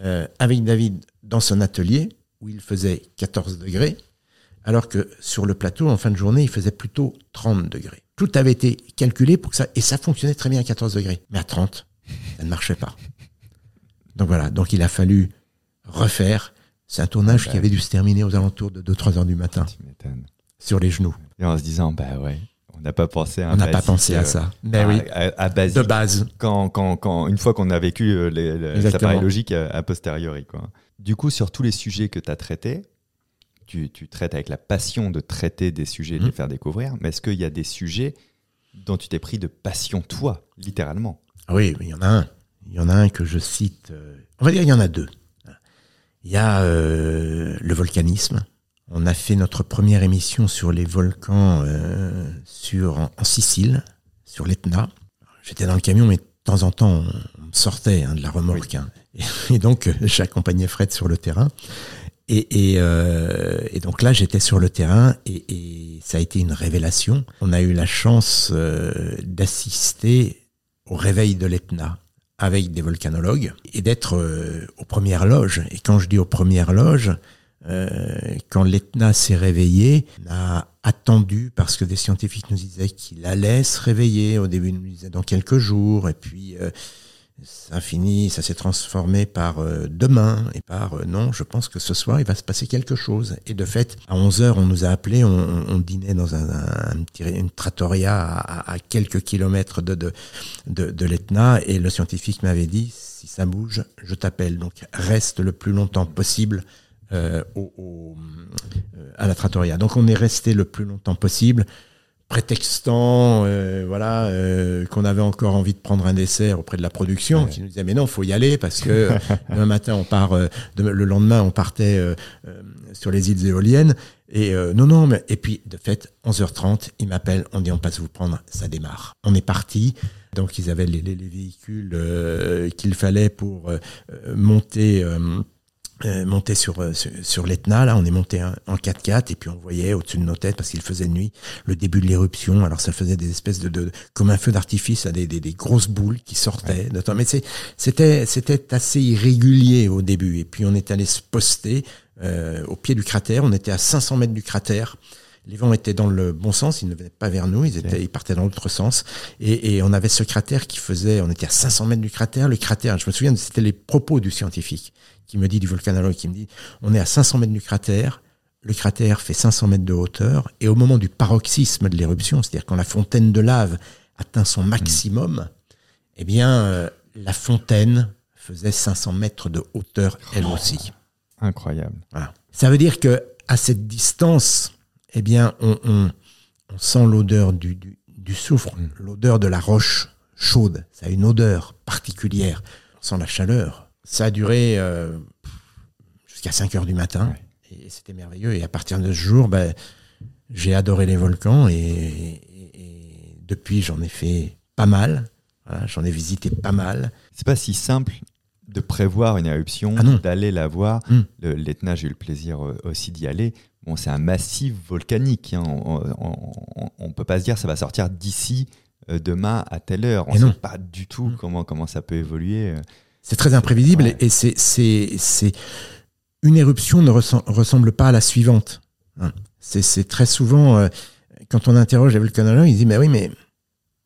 euh, avec David dans son atelier, où il faisait 14 degrés, alors que sur le plateau, en fin de journée, il faisait plutôt 30 degrés. Tout avait été calculé pour que ça, et ça fonctionnait très bien à 14 degrés. Mais à 30, ça ne marchait pas. Donc voilà, donc il a fallu refaire. C'est un tournage qui avait dû se terminer aux alentours de 2-3 heures du matin, Tu sur les genoux. Et en se disant, bah ouais, on n'a pas pensé à un On n'a pas basique, pensé à euh, ça. Mais à, oui, à- à basique. de base. quand, quand, quand, une fois qu'on a vécu euh, les, les, ça paraît logique a, posteriori. Quoi. Du coup, sur tous les sujets que tu as traités, tu, tu traites avec la passion de traiter des sujets et de les Mhm. faire découvrir, mais est-ce qu'il y a des sujets dont tu t'es pris de passion, toi, littéralement? Ah Oui, il y en a un. Il y en a un que je cite. euh, on va dire il y en a deux. Il y a euh, le volcanisme. On a fait notre première émission sur les volcans euh, sur, en, en Sicile, sur l'Etna. J'étais dans le camion, mais de temps en temps, on, sortait hein, de la remorque. hein. Et, et donc, euh, j'accompagnais Fred sur le terrain. Et, et, euh, et donc là, j'étais sur le terrain et, et ça a été une révélation. On a eu la chance euh, d'assister au réveil de l'Etna avec des volcanologues et d'être aux premières loges. Et quand je dis aux premières loges, euh, quand l'Etna s'est réveillé, on a attendu parce que des scientifiques nous disaient qu'il allait se réveiller. Au début, ils nous disaient dans quelques jours, et puis euh, ça a fini, ça s'est transformé par euh, demain et par euh, non, je pense que ce soir il va se passer quelque chose. Et de fait, à 11 heures, on nous a appelés, on, dînait dans un, un- petit- une trattoria à, quelques kilomètres de, de, de l'Etna et le scientifique m'avait dit si ça bouge, je t'appelle. Donc reste le plus longtemps possible euh, au, au- euh, à la trattoria. Donc on est resté le plus longtemps possible, prétextant euh, voilà euh, qu'on avait encore envie de prendre un dessert auprès de la production, Ouais. qui nous disait mais non, faut y aller parce que demain matin on part, euh, demain- le lendemain on partait euh, euh, sur les îles éoliennes. Et euh, non, non, mais et puis de fait, 11h30, il m'appelle, on dit on passe vous prendre, ça démarre. On est parti. Donc ils avaient les, les- les véhicules euh, qu'il fallait pour euh, euh, monter. Euh, sur, euh, sur, sur l'Etna, là, on est monté en en 4x4 et puis on voyait au-dessus de nos têtes, parce qu'il faisait nuit, le début de l'éruption. Alors ça faisait des espèces de, de comme un feu d'artifice, à des, des, des grosses boules qui sortaient. de temps. Mais c'était c'était assez irrégulier au début. Et puis on est allé se poster euh, au pied du cratère. On était à 500 mètres du cratère. Les vents étaient dans le bon sens, ils ne venaient pas vers nous, ils, étaient, ils partaient dans l'autre sens. Et, et on avait ce cratère qui faisait, on était à 500 mètres du cratère. Le cratère, je me souviens, c'était les propos du scientifique qui me dit, du volcanologue, qui me dit, on est à 500 mètres du cratère, le cratère fait 500 mètres de hauteur, et au moment du paroxysme de l'éruption, c'est-à-dire quand la fontaine de lave atteint son maximum, eh bien, euh, la fontaine faisait 500 mètres de hauteur, elle aussi. Incroyable. Voilà. Ça veut dire que à cette distance, eh bien, on, on- on sent l'odeur du, du, du soufre, Mm. l'odeur de la roche chaude. Ça a une odeur particulière. On sent la chaleur. Ça a duré euh, jusqu'à 5 heures du matin. Ouais. et c'était merveilleux. Et à partir de ce jour, ben, j'ai adoré les volcans et, et- et depuis j'en ai fait pas mal. Voilà, j'en ai visité pas mal. C'est pas si simple de prévoir une éruption, Ah d'aller la voir. Hmm. Le- L'Etna, j'ai eu le plaisir euh, aussi d'y aller. Bon, c'est un massif volcanique. hein. On ne peut pas se dire ça va sortir d'ici euh, demain à telle heure. On ne sait pas du tout Hmm. comment, comment ça peut évoluer. C'est très imprévisible Ouais. et c'est, c'est, c'est une éruption ne ressem- ressemble pas à la suivante. hein. C'est, c'est très souvent euh, quand on interroge les volcanologues, ils disent mais oui mais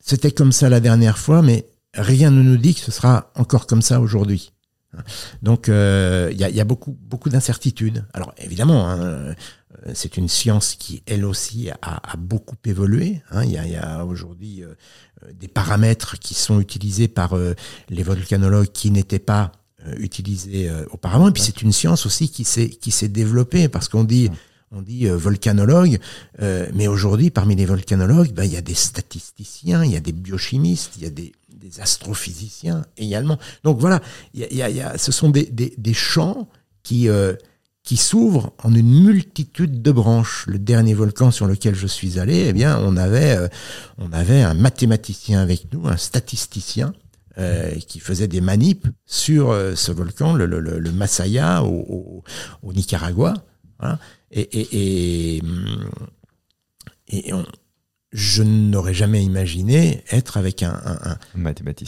c'était comme ça la dernière fois, mais rien ne nous dit que ce sera encore comme ça aujourd'hui. Hein. Donc euh, il y, a, il y a beaucoup beaucoup d'incertitudes. Alors évidemment, hein, c'est une science qui elle aussi a, a beaucoup évolué. hein. Il y a, aujourd'hui euh, euh, des paramètres qui sont utilisés par euh, les volcanologues qui n'étaient pas euh, utilisés euh, auparavant. Et puis c'est une science aussi qui s'est qui s'est développée parce qu'on dit on dit euh, volcanologue, euh, mais aujourd'hui parmi les volcanologues, ben, il y a des statisticiens, il y a des biochimistes, il y a des, des astrophysiciens également. Donc voilà, il y a, il y a- ce sont des, des, des champs qui euh, qui s'ouvrent en une multitude de branches. Le dernier volcan sur lequel je suis allé, eh bien, on avait euh, on avait un mathématicien avec nous, un statisticien euh, qui faisait des manips sur euh, ce volcan, le, le, le, Masaya au, au, au Nicaragua. Voilà. Et, et, et, hum, et on- je n'aurais jamais imaginé être avec un, un, un- Un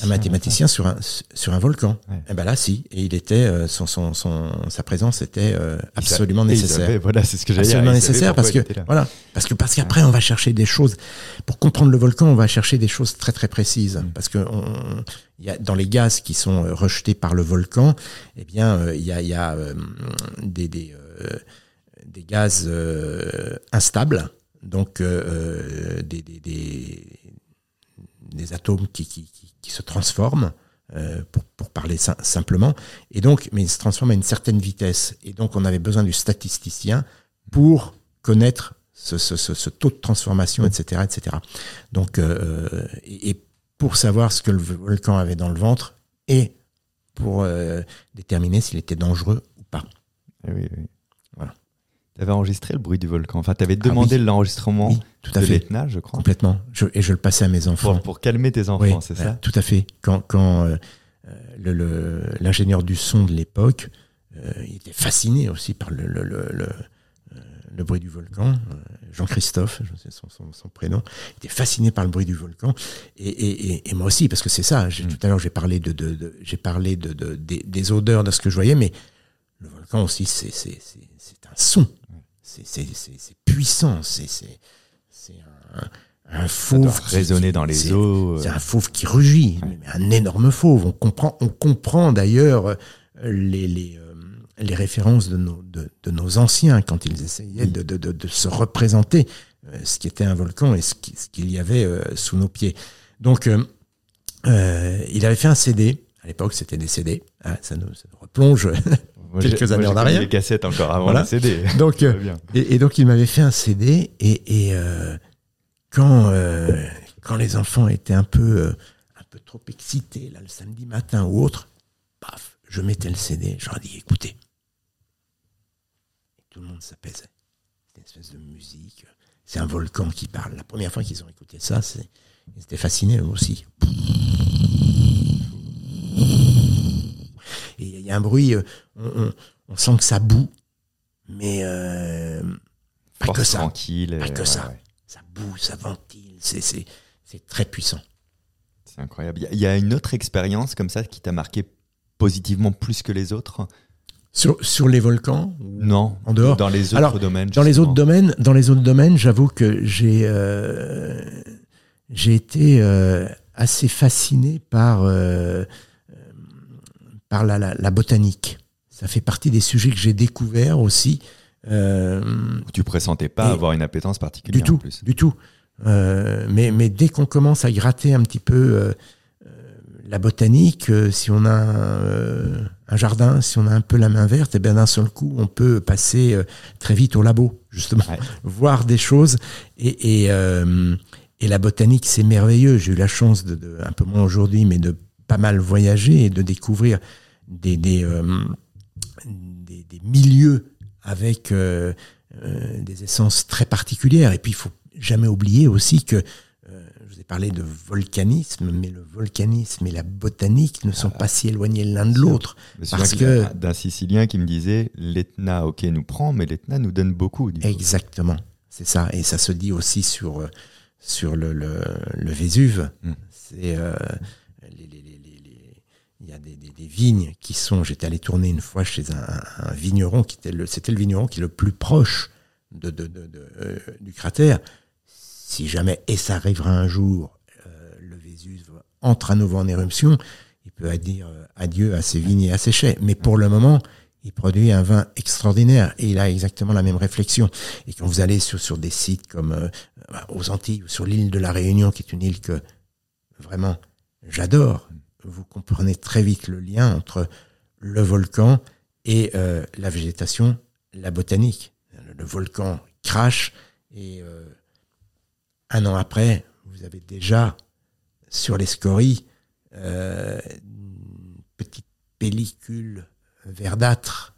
mathématicien. sur un, sur un volcan. Ouais. Et ben là, si. Et il était, euh, son, son, son, sa présence était euh, absolument nécessaire savait, voilà, c'est ce que j'allais dire. absolument nécessaire parce que voilà parce que parce qu'après on va chercher des choses pour comprendre le volcan on va chercher des choses très très précises Mm. parce que on- y a dans les gaz qui sont euh, rejetés par le volcan eh bien euh, il y a il y a euh, des des, euh, des gaz euh, instables donc euh, euh, des, atomes qui se transforment euh, pour, parler sim- simplement. Et donc, mais il se transforme à une certaine vitesse. Et donc, on avait besoin du statisticien pour connaître ce, taux de transformation, etc., etc. Donc, et, pour savoir ce que le volcan avait dans le ventre et pour déterminer s'il était dangereux ou pas. Eh oui, oui. Tu avais enregistré le bruit du volcan. Enfin, tu avais demandé Ah oui. l'enregistrement Oui, tout à de fait, l'Etna, je crois, complètement. Je, et je le passais à mes enfants. pour, pour calmer tes enfants, Oui, c'est ça Tout à fait. Quand, quand euh, euh, le- le- l'ingénieur du son de l'époque, euh, il était fasciné aussi par le, bruit du volcan. Jean-Christophe, je sais son, son, son prénom, il était fasciné par le bruit du volcan. Et, et, et, et moi aussi, parce que c'est ça. j'ai- Mm. Tout à l'heure, j'ai parlé, de, de, de- j'ai parlé de, de, des, des odeurs, de ce que je voyais, mais le volcan aussi, c'est c'est- c'est- c'est un son. C'est- C'est c'est- c'est puissant. C'est c'est- c'est un, un fauve qui- résonner dans les c'est- eaux. c'est euh, un fauve qui rugit, Ouais. un énorme fauve. On comprend, on comprend d'ailleurs euh, les, les, euh, les références de nos, de, de nos anciens quand ils essayaient de, de, de, de se représenter ce qui était un volcan et ce qui- ce qu'il y avait sous nos pieds. Donc, euh, il avait fait un CD. À l'époque, c'était des CD. hein, ça, nous, ça nous replonge. Moi, quelques moi, années j'ai en arrière. les cassettes encore avant Voilà. les CD. Donc, euh, et, et donc, il m'avait fait un CD. Et, et euh, quand, euh, quand les enfants étaient un peu, euh, un peu trop excités, là, le samedi matin ou autre, paf, je mettais le CD. Je leur dis, écoutez. Et tout le monde s'apaisait. C'était une espèce de musique. C'est un volcan qui parle. La première fois qu'ils ont écouté ça, ils étaient fascinés eux aussi. Et il y a un bruit, euh, on, on- on sent que ça boue, mais euh, pas que ça. tranquille. Pas euh, que ouais, ça. ouais. Ça boue, ça ventile, c'est, c'est, c'est très puissant. C'est incroyable. Il y a- il y, a une autre expérience comme ça qui t'a marqué positivement plus que les autres? Sur, sur les volcans Non. En dehors? Dans les autres Alors, domaines. Dans les autres domaines, dans les autres domaines, j'avoue que j'ai euh, j'ai été euh, assez fasciné par euh, euh, par la, la, la botanique. Ça fait partie des sujets que j'ai découverts aussi. Euh, Tu pressentais pas avoir une appétence particulière du tout, en plus. du tout. Euh, mais, mais dès qu'on commence à gratter un petit peu euh, euh, la botanique, si on a un, un jardin, si on a un peu la main verte, et bien d'un seul coup, on peut passer très vite au labo, justement, Ouais. voir des choses. Et, et, et la botanique, c'est merveilleux. J'ai eu la chance de, de- un peu moins aujourd'hui, mais de pas mal voyager et de découvrir des, des, euh, des, des milieux avec euh, euh, des essences très particulières. Et puis, il faut jamais oublier aussi que je vous ai parlé de volcanisme, mais le volcanisme et la botanique ne sont pas si éloignés l'un de l'autre. Parce que d'un Sicilien qui me disait l'Etna, ok, nous prend, mais l'Etna nous donne beaucoup. Exactement, c'est ça. Et ça se dit aussi sur sur le, le, le Vésuve. Hmm. C'est il y a des, vignes qui sont. J'étais allé tourner une fois chez un, vigneron qui était c'était le vigneron qui est le plus proche de, euh, du cratère. Si jamais et ça arrivera un jour, euh, le Vésuve entre à nouveau en éruption, il peut dire euh, adieu à ses vignes et à ses chais. Mais pour le moment, il produit un vin extraordinaire et il a exactement la même réflexion. Et quand vous allez sur, sur des sites comme aux Antilles ou sur l'île de la Réunion, qui est une île que vraiment j'adore, vous comprenez très vite le lien entre le volcan et euh, la végétation, la botanique. Le volcan crache et euh, un an après, vous avez déjà sur les scories euh, une petite pellicule verdâtre.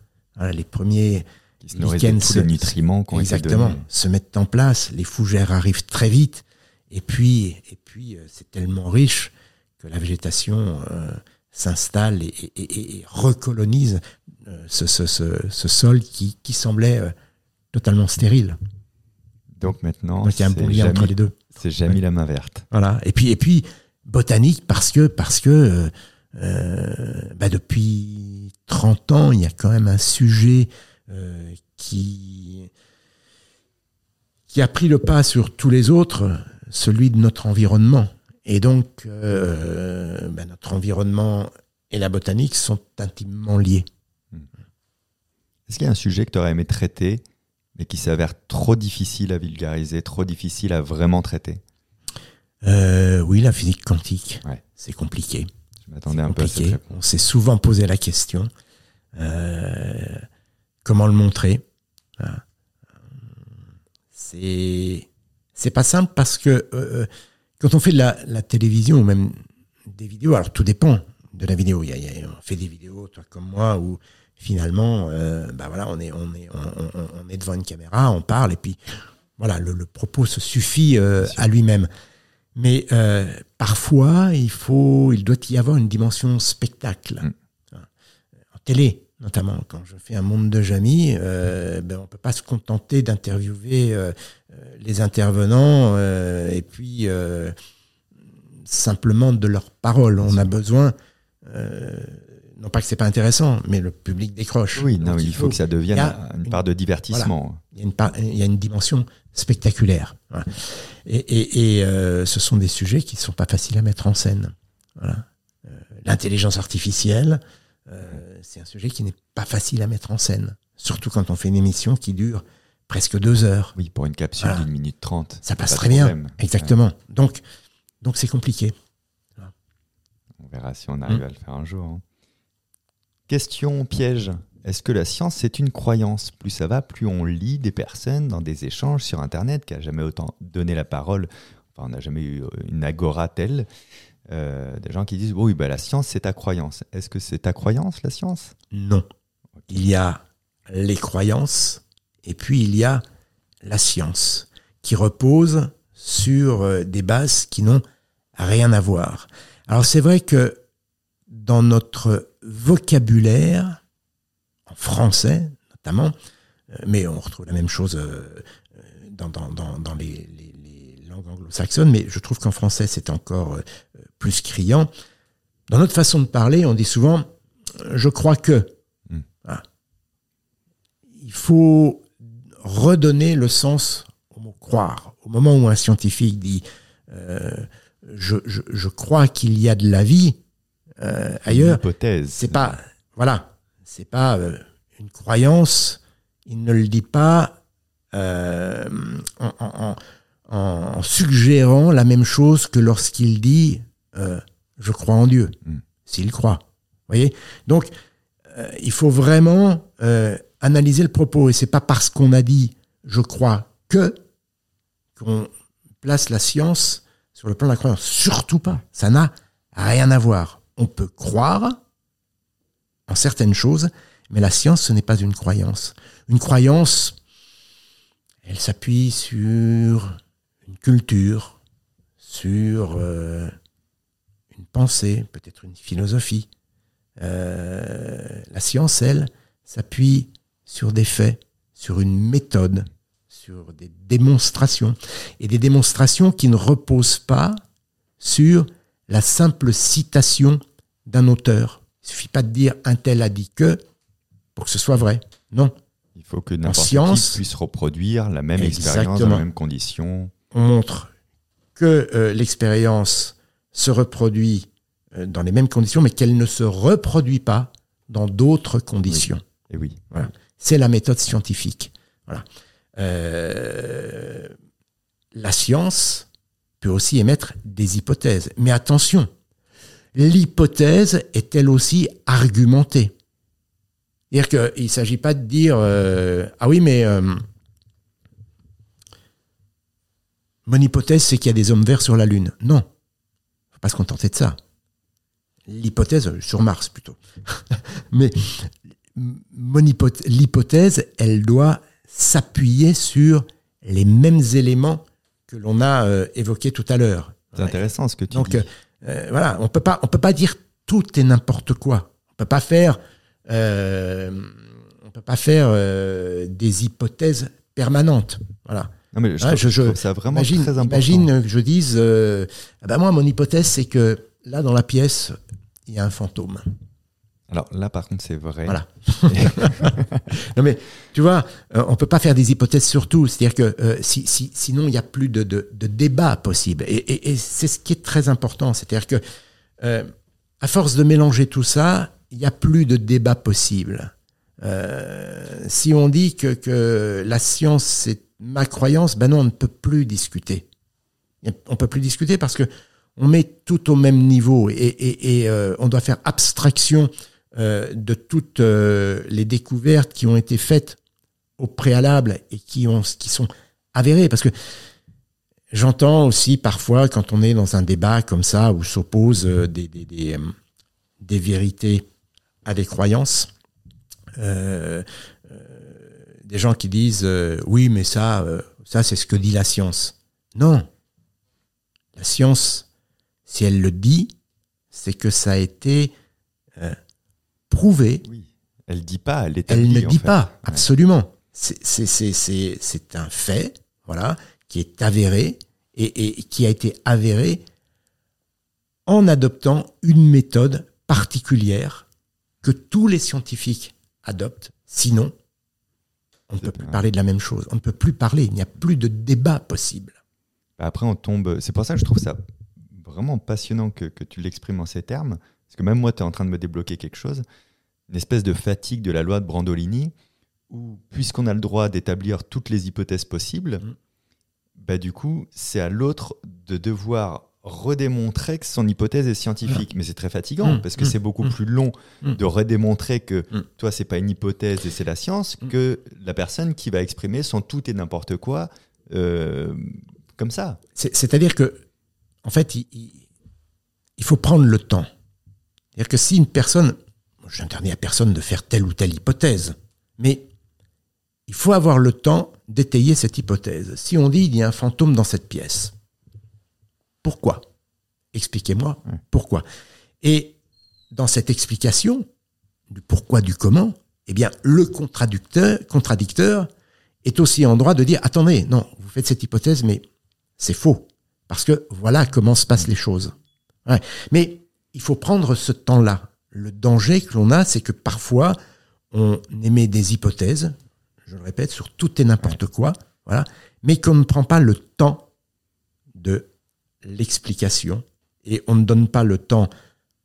les premiers qui se nutriments exactement se mettent en place. Les fougères arrivent très vite et puis et puis c'est tellement riche que la végétation euh, s'installe et, recolonise euh, ce, sol qui, semblait euh, totalement stérile. Donc maintenant, il y a un bon lien entre les deux. C'est jamais la main verte. Voilà. Et puis, et puis botanique parce que parce que bah, depuis 30 ans, il y a quand même un sujet qui qui a pris le pas sur tous les autres, celui de notre environnement. Et donc, euh, ben, notre environnement et la botanique sont intimement liés. Est-ce qu'il y a un sujet que tu aurais aimé traiter, mais qui s'avère trop difficile à vulgariser, trop difficile à vraiment traiter? Euh, Oui, la physique quantique. C'est compliqué. Je m'attendais un peu à. On s'est souvent posé la question euh, comment le montrer? C'est pas simple parce que quand on fait de la, télévision ou même des vidéos, alors tout dépend de la vidéo. Il y a, on fait des vidéos, toi comme moi, où finalement, euh, bah voilà, on est, on est, on, est devant une caméra, on parle et puis voilà, le, propos se suffit euh, à lui-même. Mais euh, parfois, il faut, il doit y avoir une dimension spectacle. Mm. En télé, notamment quand je fais un monde de Jamie, euh, ben on peut pas se contenter d'interviewer euh, les intervenants euh, et puis euh, simplement de leurs paroles. On a besoin, euh, non pas que c'est pas intéressant, mais le public décroche. Oui, non, il, faut, que ça devienne une, part de divertissement. Il, y a une part, il y a une dimension spectaculaire. Et, et, et ce sont des sujets qui ne sont pas faciles à mettre en scène. Voilà. L'intelligence artificielle, c'est un sujet qui n'est pas facile à mettre en scène, surtout quand on fait une émission qui dure presque deux heures. Oui, pour une capsule d'une minute trente. Ça passe très bien. Exactement. Donc, donc c'est compliqué. On verra si on arrive mm. à le faire un jour. Hein. Question piège. Est-ce que la science, c'est une croyance? Plus ça va, plus on lit des personnes dans des échanges sur Internet qui n'a jamais autant donné la parole. Enfin, on n'a jamais eu une agora telle. Euh, des gens qui disent oui, bah, la science, c'est ta croyance. Est-ce que c'est ta croyance, la science? Non. Il y a les croyances et puis il y a la science qui repose sur euh, des bases qui n'ont rien à voir. Alors c'est vrai que dans notre vocabulaire, en français notamment, euh, mais on retrouve la même chose dans, dans, les, langues anglo-saxonnes, mais je trouve qu'en français c'est encore plus criant. Dans notre façon de parler, on dit souvent je crois que. Hmm. Il faut redonner le sens au mot croire. Au moment où un scientifique dit euh, je, je, je, crois qu'il y a de la vie euh, ailleurs, hypothèse. C'est pas voilà, c'est pas euh, une croyance. Il ne le dit pas euh, en, en, en, suggérant la même chose que lorsqu'il dit euh, je crois en Dieu, hmm. s'il croit. voyez? Donc, euh, il faut vraiment euh, analyser le propos. Et c'est pas parce qu'on a dit je crois que qu'on place la science sur le plan de la croyance. Surtout pas. Ça n'a rien à voir. On peut croire en certaines choses, Mais la science, ce n'est pas une croyance. Une croyance, elle s'appuie sur une culture, sur euh, pensée, peut-être une philosophie. Euh, la science, elle, s'appuie sur des faits, sur une méthode, sur des démonstrations. Et des démonstrations qui ne reposent pas sur la simple citation d'un auteur. Il suffit pas de dire un tel a dit que pour que ce soit vrai. Non. Il faut que n'importe qui puisse reproduire la même expérience dans les mêmes conditions. On montre que euh, l'expérience se reproduit euh, dans les mêmes conditions, mais qu'elle ne se reproduit pas dans d'autres conditions. Et oui. Voilà. C'est la méthode scientifique. Voilà. Euh, la science peut aussi émettre des hypothèses. Mais attention, l'hypothèse est elle aussi argumentée. C'est-à-dire qu'il ne s'agit pas de dire euh, Ah oui, mais euh, mon hypothèse, c'est qu'il y a des hommes verts sur la Lune. Non, faut pas se contenter de ça. L'hypothèse, sur Mars plutôt. mais l'hypothèse, elle doit s'appuyer sur les mêmes éléments que l'on a euh, évoqués tout à l'heure. C'est intéressant ce que tu Donc, dis. Euh, voilà, on peut pas, on peut pas dire tout et n'importe quoi. On peut pas faire, euh, on peut pas faire des hypothèses permanentes. Voilà. Non mais je, trouve, ça vraiment imagine, très important. Imagine que je dise, ah ben moi mon hypothèse c'est que là dans la pièce il y a un fantôme. Alors là, par contre, c'est vrai. Voilà. non mais tu vois, euh, on peut pas faire des hypothèses sur tout. C'est-à-dire que euh, si, si, sinon, il n'y a plus de, de, de, débat possible. Et, et, et c'est ce qui est très important. C'est-à-dire que euh, à force de mélanger tout ça, il n'y a plus de débat possible. si on dit que, que la science c'est ma croyance, ben non, on ne peut plus discuter. On peut plus discuter parce que on met tout au même niveau et, et on doit faire abstraction euh, de toutes euh, les découvertes qui ont été faites au préalable et qui, ont, qui sont avérées. Parce que j'entends aussi parfois, quand on est dans un débat comme ça, où s'opposent euh, des, vérités à des croyances, des gens qui disent oui, mais ça, ça c'est ce que dit la science. Non. La science, si elle le dit, c'est que ça a été prouvé. Oui. Elle dit pas, elle Elle ne dit pas, absolument. C'est un fait, voilà, qui est avéré et, et, qui a été avéré en adoptant une méthode particulière que tous les scientifiques adoptent. Sinon, on ne peut plus parler de la même chose. On ne peut plus parler. Il n'y a plus de débat possible. Bah, après, on tombe. C'est pour ça que je trouve ça vraiment passionnant que, que tu l'exprimes en ces termes. Parce que même moi, tu es en train de me débloquer quelque chose, une espèce de fatigue de la loi de Brandolini, où puisqu'on a le droit d'établir toutes les hypothèses possibles, mmh. bah, du coup, c'est à l'autre de devoir redémontrer que son hypothèse est scientifique. Mmh. Mais c'est très fatigant, mmh. parce que c'est beaucoup plus long de redémontrer que toi, c'est pas une hypothèse et c'est la science, que la personne qui va exprimer son tout et n'importe quoi euh, comme ça. C'est-à-dire que, en fait, il, il faut prendre le temps. C'est-à-dire que si une personne, je n'interdis à personne de faire telle ou telle hypothèse, mais il faut avoir le temps d'étayer cette hypothèse. Si on dit il y a un fantôme dans cette pièce, pourquoi? Expliquez-moi pourquoi. Et dans cette explication du pourquoi, du comment, eh bien, le contradicteur, contradicteur est aussi en droit de dire attendez, non, vous faites cette hypothèse, mais c'est faux. Parce que voilà comment se passent les choses. Mais il faut prendre ce temps-là. Le danger que l'on a, c'est que parfois, on émet des hypothèses, je le répète, sur tout et n'importe quoi, voilà, mais qu'on ne prend pas le temps de l'explication et on ne donne pas le temps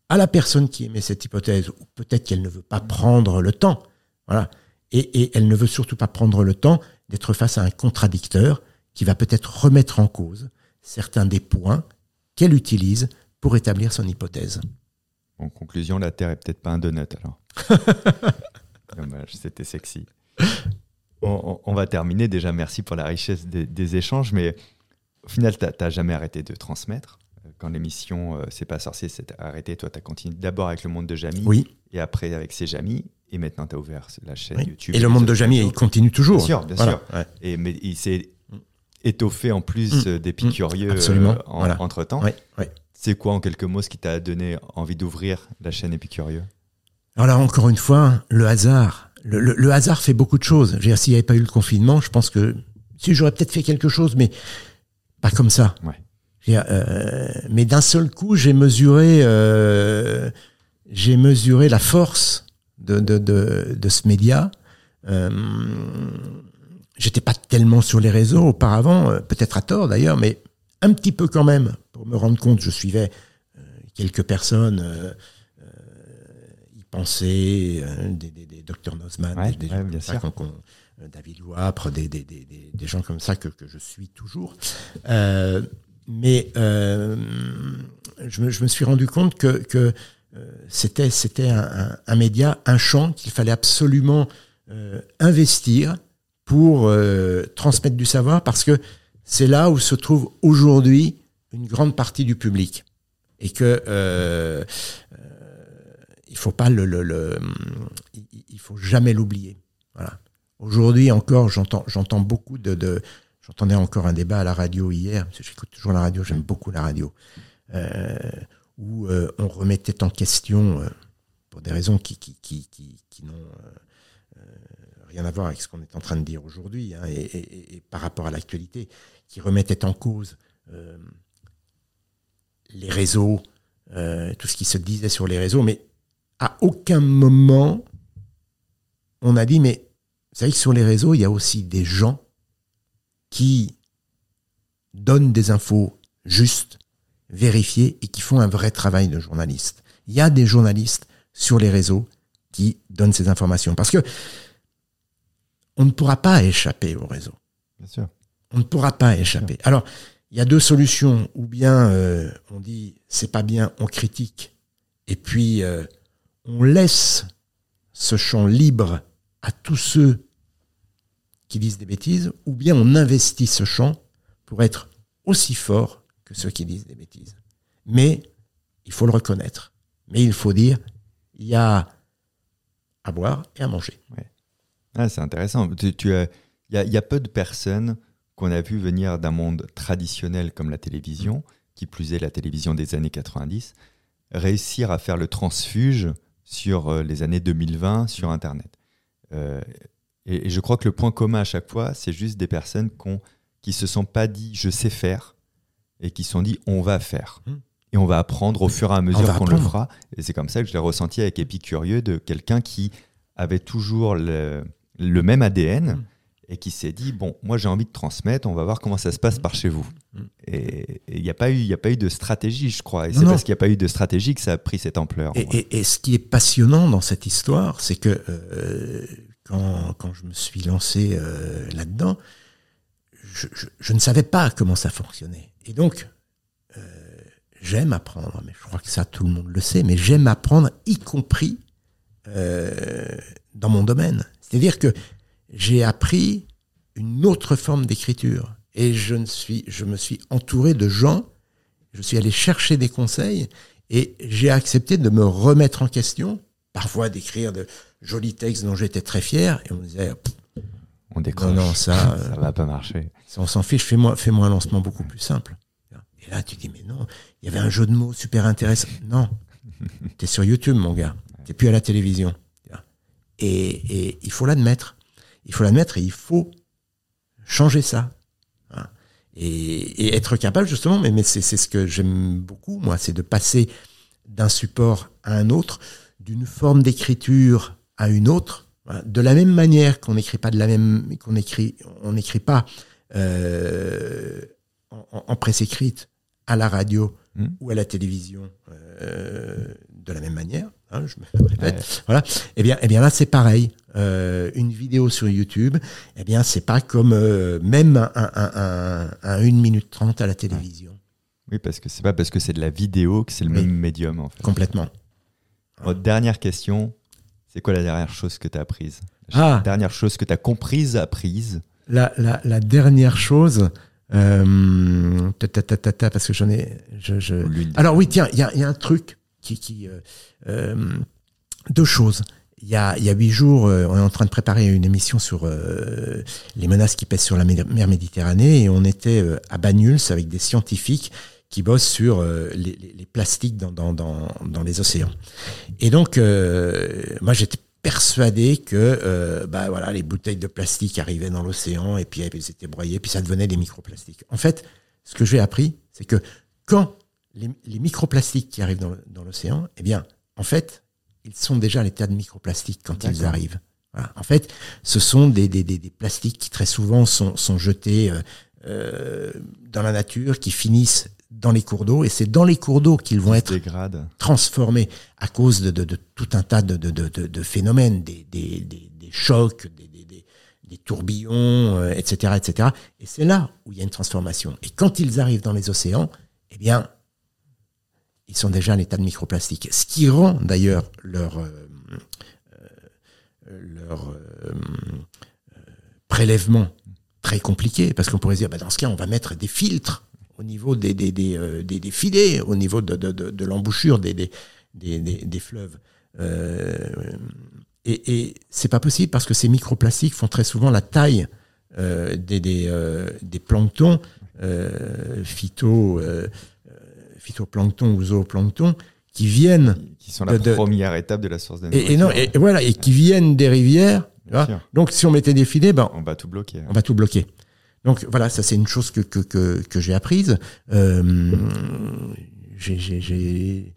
à la personne qui émet cette hypothèse, ou peut-être qu'elle ne veut pas prendre le temps, voilà, et, et elle ne veut surtout pas prendre le temps d'être face à un contradicteur qui va peut-être remettre en cause certains des points qu'elle utilise pour établir son hypothèse. En conclusion, la Terre est peut-être pas un donut alors. Dommage, c'était sexy. On, va terminer. Déjà, merci pour la richesse des, échanges, mais au final, tu n'as jamais arrêté de transmettre. quand l'émission euh, C'est pas sorcier s'est arrêtée, toi, tu as continué d'abord avec le monde de Jamie Oui. et après avec ses Jamis. Et maintenant, tu as ouvert la chaîne oui. YouTube. Et le monde de Jamie, il continue toujours. Bien sûr, bien Voilà, sûr. ouais. Et, mais il s'est étoffé en plus Mm. euh, d'épicurieux Mm. Absolument, euh, en- voilà. entre-temps. Ouais, ouais. C'est quoi, en quelques mots, ce qui t'a donné envie d'ouvrir la chaîne Épicurieux Alors là, encore une fois, le hasard. Le, le- le hasard fait beaucoup de choses. S'il n'y avait pas eu le confinement, je pense que si j'aurais peut-être fait quelque chose, mais pas comme ça. Ouais. Dire, euh, mais d'un seul coup, j'ai mesuré, euh, j'ai mesuré la force de, de, de, de ce média. Euh, J'étais pas tellement sur les réseaux auparavant, euh, peut-être à tort d'ailleurs, mais un petit peu quand même pour me rendre compte. Je suivais quelques personnes. y penser, euh, des, des, des Dr Nozman, Ouais, des, des ouais, gens bien David Loapre, des, gens comme ça que, je suis toujours. Euh, mais euh, je, me, suis rendu compte que, euh, c'était un, média, un champ qu'il fallait absolument euh, investir pour euh, transmettre du savoir parce que c'est là où se trouve aujourd'hui une grande partie du public et que euh, euh, il faut pas le, faut jamais l'oublier. Aujourd'hui encore, j'entends beaucoup de, j'entendais encore un débat à la radio hier parce que j'écoute toujours la radio, j'aime beaucoup la radio, euh, où euh, on remettait en question euh, pour des raisons qui n'ont rien à voir avec ce qu'on est en train de dire aujourd'hui hein, et, et, par rapport à l'actualité, qui remettait en cause les réseaux, tout ce qui se disait sur les réseaux, mais à aucun moment on a dit, mais vous savez que sur les réseaux, il y a aussi des gens qui donnent des infos justes, vérifiées et qui font un vrai travail de journaliste. Il y a des journalistes sur les réseaux qui donnent ces informations. Parce que on ne pourra pas échapper au réseau. Bien sûr. On ne pourra pas échapper. Alors, il y a deux solutions. Ou bien euh, on dit c'est pas bien, on critique, et puis euh, on laisse ce champ libre à tous ceux qui disent des bêtises, ou bien on investit ce champ pour être aussi fort que ceux qui disent des bêtises. Mais il faut le reconnaître. Mais il faut dire il y a à boire et à manger. Ah, c'est intéressant. Tu, Il y, a, y a peu de personnes qu'on a vu venir d'un monde traditionnel comme la télévision, qui plus est la télévision des années 90, réussir à faire le transfuge sur euh, les années 2020 sur Internet. Euh, et, et je crois que le point commun à chaque fois, c'est juste des personnes qui se sont pas dit je sais faire et qui se sont dit on va faire. Hmm. Et on va apprendre au fur et à mesure qu'on le fera. Et c'est comme ça que je l'ai ressenti avec Épicurieux, de quelqu'un qui avait toujours le, le même ADN Mm. Et qui s'est dit bon, moi j'ai envie de transmettre, on va voir comment ça se passe par chez vous. Mm. Et il n'y a, pas eu- il a pas eu de stratégie, je crois. Et c'est parce qu'il n'y a pas eu de stratégie que ça a pris cette ampleur. Et, et- et ce qui est passionnant dans cette histoire, c'est que euh, quand, quand je me suis lancé euh, là-dedans, je, je- je ne savais pas comment ça fonctionnait. Et donc, euh, j'aime apprendre, mais je crois que ça tout le monde le sait, mais j'aime apprendre, y compris dans mon domaine. C'est-à-dire que j'ai appris une autre forme d'écriture. Et je, ne suis, je me suis entouré de gens, je suis allé chercher des conseils, et j'ai accepté de me remettre en question, parfois d'écrire de jolis textes dont j'étais très fier, et on me disait, on décroche. non, non, ça, ça va pas marcher. on s'en fiche, fais-moi fais un lancement beaucoup plus simple. Et là, tu dis, mais non, il y avait un jeu de mots super intéressant. Non, t'es sur YouTube, mon gars, t'es plus à la télévision. Et, et il faut l'admettre. Il faut l'admettre et il faut changer ça. Hein. Et, et être capable, justement, mais, mais c'est ce que j'aime beaucoup, moi, c'est de passer d'un support à un autre, d'une forme d'écriture à une autre, voilà. de la même manière qu'on n'écrit pas de la même, qu'on écrit, on n'écrit pas euh, en, presse écrite à la radio Mm. ou à la télévision euh, de la même manière. Hein, je me répète. Voilà. Eh bien, eh bien là, c'est pareil. Euh, une vidéo sur YouTube, eh bien, c'est pas comme euh, même un, un, un, un 1 minute 30 à la télévision. Oui, parce que c'est pas parce que c'est de la vidéo que c'est le Oui. même médium en fait. Complètement. Bon, dernière question, c'est quoi la dernière chose que tu as apprise Ah. La dernière chose que tu as comprise, apprise? La, la, la dernière chose, Euh, ta, ta, ta, ta, ta, parce que j'en ai. Je, Alors oui, tiens, il y y a un truc euh, euh, deux choses. Il y a il y a huit jours, euh, on est en train de préparer une émission sur les menaces qui pèsent sur la mer Méditerranée et on était à Banyuls avec des scientifiques qui bossent sur les, plastiques dans, dans, dans, dans les océans. Et donc, moi, j'étais persuadé que bah voilà les bouteilles de plastique arrivaient dans l'océan et puis elles étaient broyées puis ça devenait des microplastiques. En fait, ce que j'ai appris, c'est que quand les, les microplastiques qui arrivent dans, l'océan, eh bien, en fait, ils sont déjà à l'état de microplastiques quand ils arrivent. Voilà. En fait, ce sont des, des, des, des plastiques qui très souvent sont, sont jetés euh, euh, dans la nature, qui finissent dans les cours d'eau, et c'est dans les cours d'eau qu'ils vont être transformés à cause de, de, de tout un tas de, de, de, de, de phénomènes, des, des, des, des chocs, des, des, des, des tourbillons, euh, etc., etc. Et c'est là où il y a une transformation. Et quand ils arrivent dans les océans, eh bien, ils sont déjà à l'état de microplastique. Ce qui rend d'ailleurs leur, euh, euh, leur euh, prélèvement très compliqué, parce qu'on pourrait dire, bah, dans ce cas, on va mettre des filtres au niveau des, des, des, des, filets, au niveau de, de, de, l'embouchure des, fleuves. Et et c'est pas possible parce que ces microplastiques font très souvent la taille des, des, des planctons, phyto, phytoplancton ou zooplancton, qui viennent Qui sont la de- première étape de la source de et, et non, et, et voilà, et qui viennent des rivières. Donc, si on mettait des filets, ben, On va tout bloquer. hein. on va tout bloquer. Donc voilà, ça c'est une chose que, que, que, que j'ai apprise. Euh, j'ai-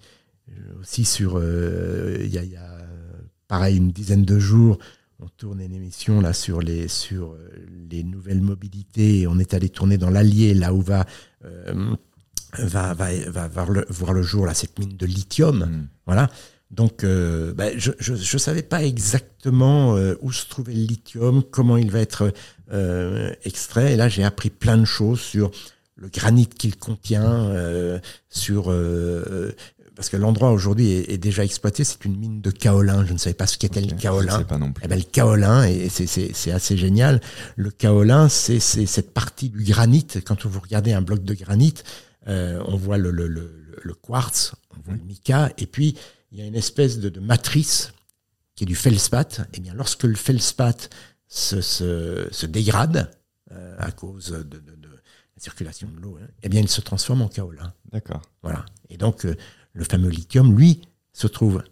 aussi sur, euh, il y, a, y a pareil une dizaine de jours, on tourne une émission là sur les sur euh, les nouvelles mobilités. Et on est allé tourner dans l'Allier, là où va euh, va, va, va voir, le, voir le jour là cette mine de lithium. Mm. Voilà. Donc, euh, ben, je je je savais pas exactement euh, où se trouvait le lithium, comment il va être euh, extrait. Et là, j'ai appris plein de choses sur le granit qu'il contient, euh, sur euh, parce que l'endroit aujourd'hui est, est déjà exploité. C'est une mine de kaolin. Je ne savais pas ce qu'était le Je ne kaolin. sais pas non plus. Eh ben, le kaolin, et c'est- assez génial. Le kaolin, c'est c'est cette partie du granit. Quand vous regardez un bloc de granit, euh, on voit le, le, le, le quartz, on voit le mica, et puis il y a une espèce de, de matrice qui est du feldspath. Et bien, lorsque le feldspath se, se, se dégrade euh, à cause de, de, de la circulation de l'eau, hein, eh bien, il se transforme en kaolin. D'accord. Voilà. Et donc, euh, le fameux lithium, lui, se trouve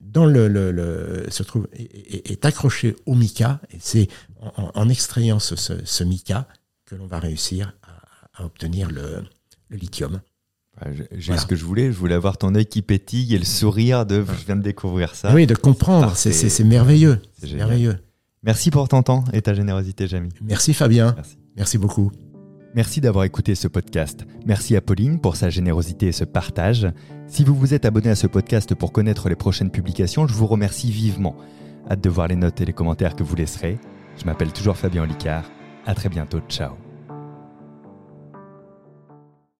dans le, le, le- se trouve est, est- accroché au mica, et c'est en, en- en extrayant ce, ce, ce mica que l'on va réussir à, à obtenir le, le lithium. J'ai Voilà. ce que je voulais. Je voulais avoir ton œil qui pétille et le sourire de je viens de découvrir ça. oui, de comprendre, c'est- merveilleux, C'est merveilleux. Merci pour ton temps et ta générosité, Jamie. Merci Fabien, Merci. merci beaucoup. Merci d'avoir écouté ce podcast. Merci à Pauline pour sa générosité et ce partage. Si vous vous êtes abonné à ce podcast pour connaître les prochaines publications, je vous remercie vivement. Hâte de voir les notes et les commentaires que vous laisserez. Je m'appelle toujours Fabien Licard. À très bientôt. Ciao.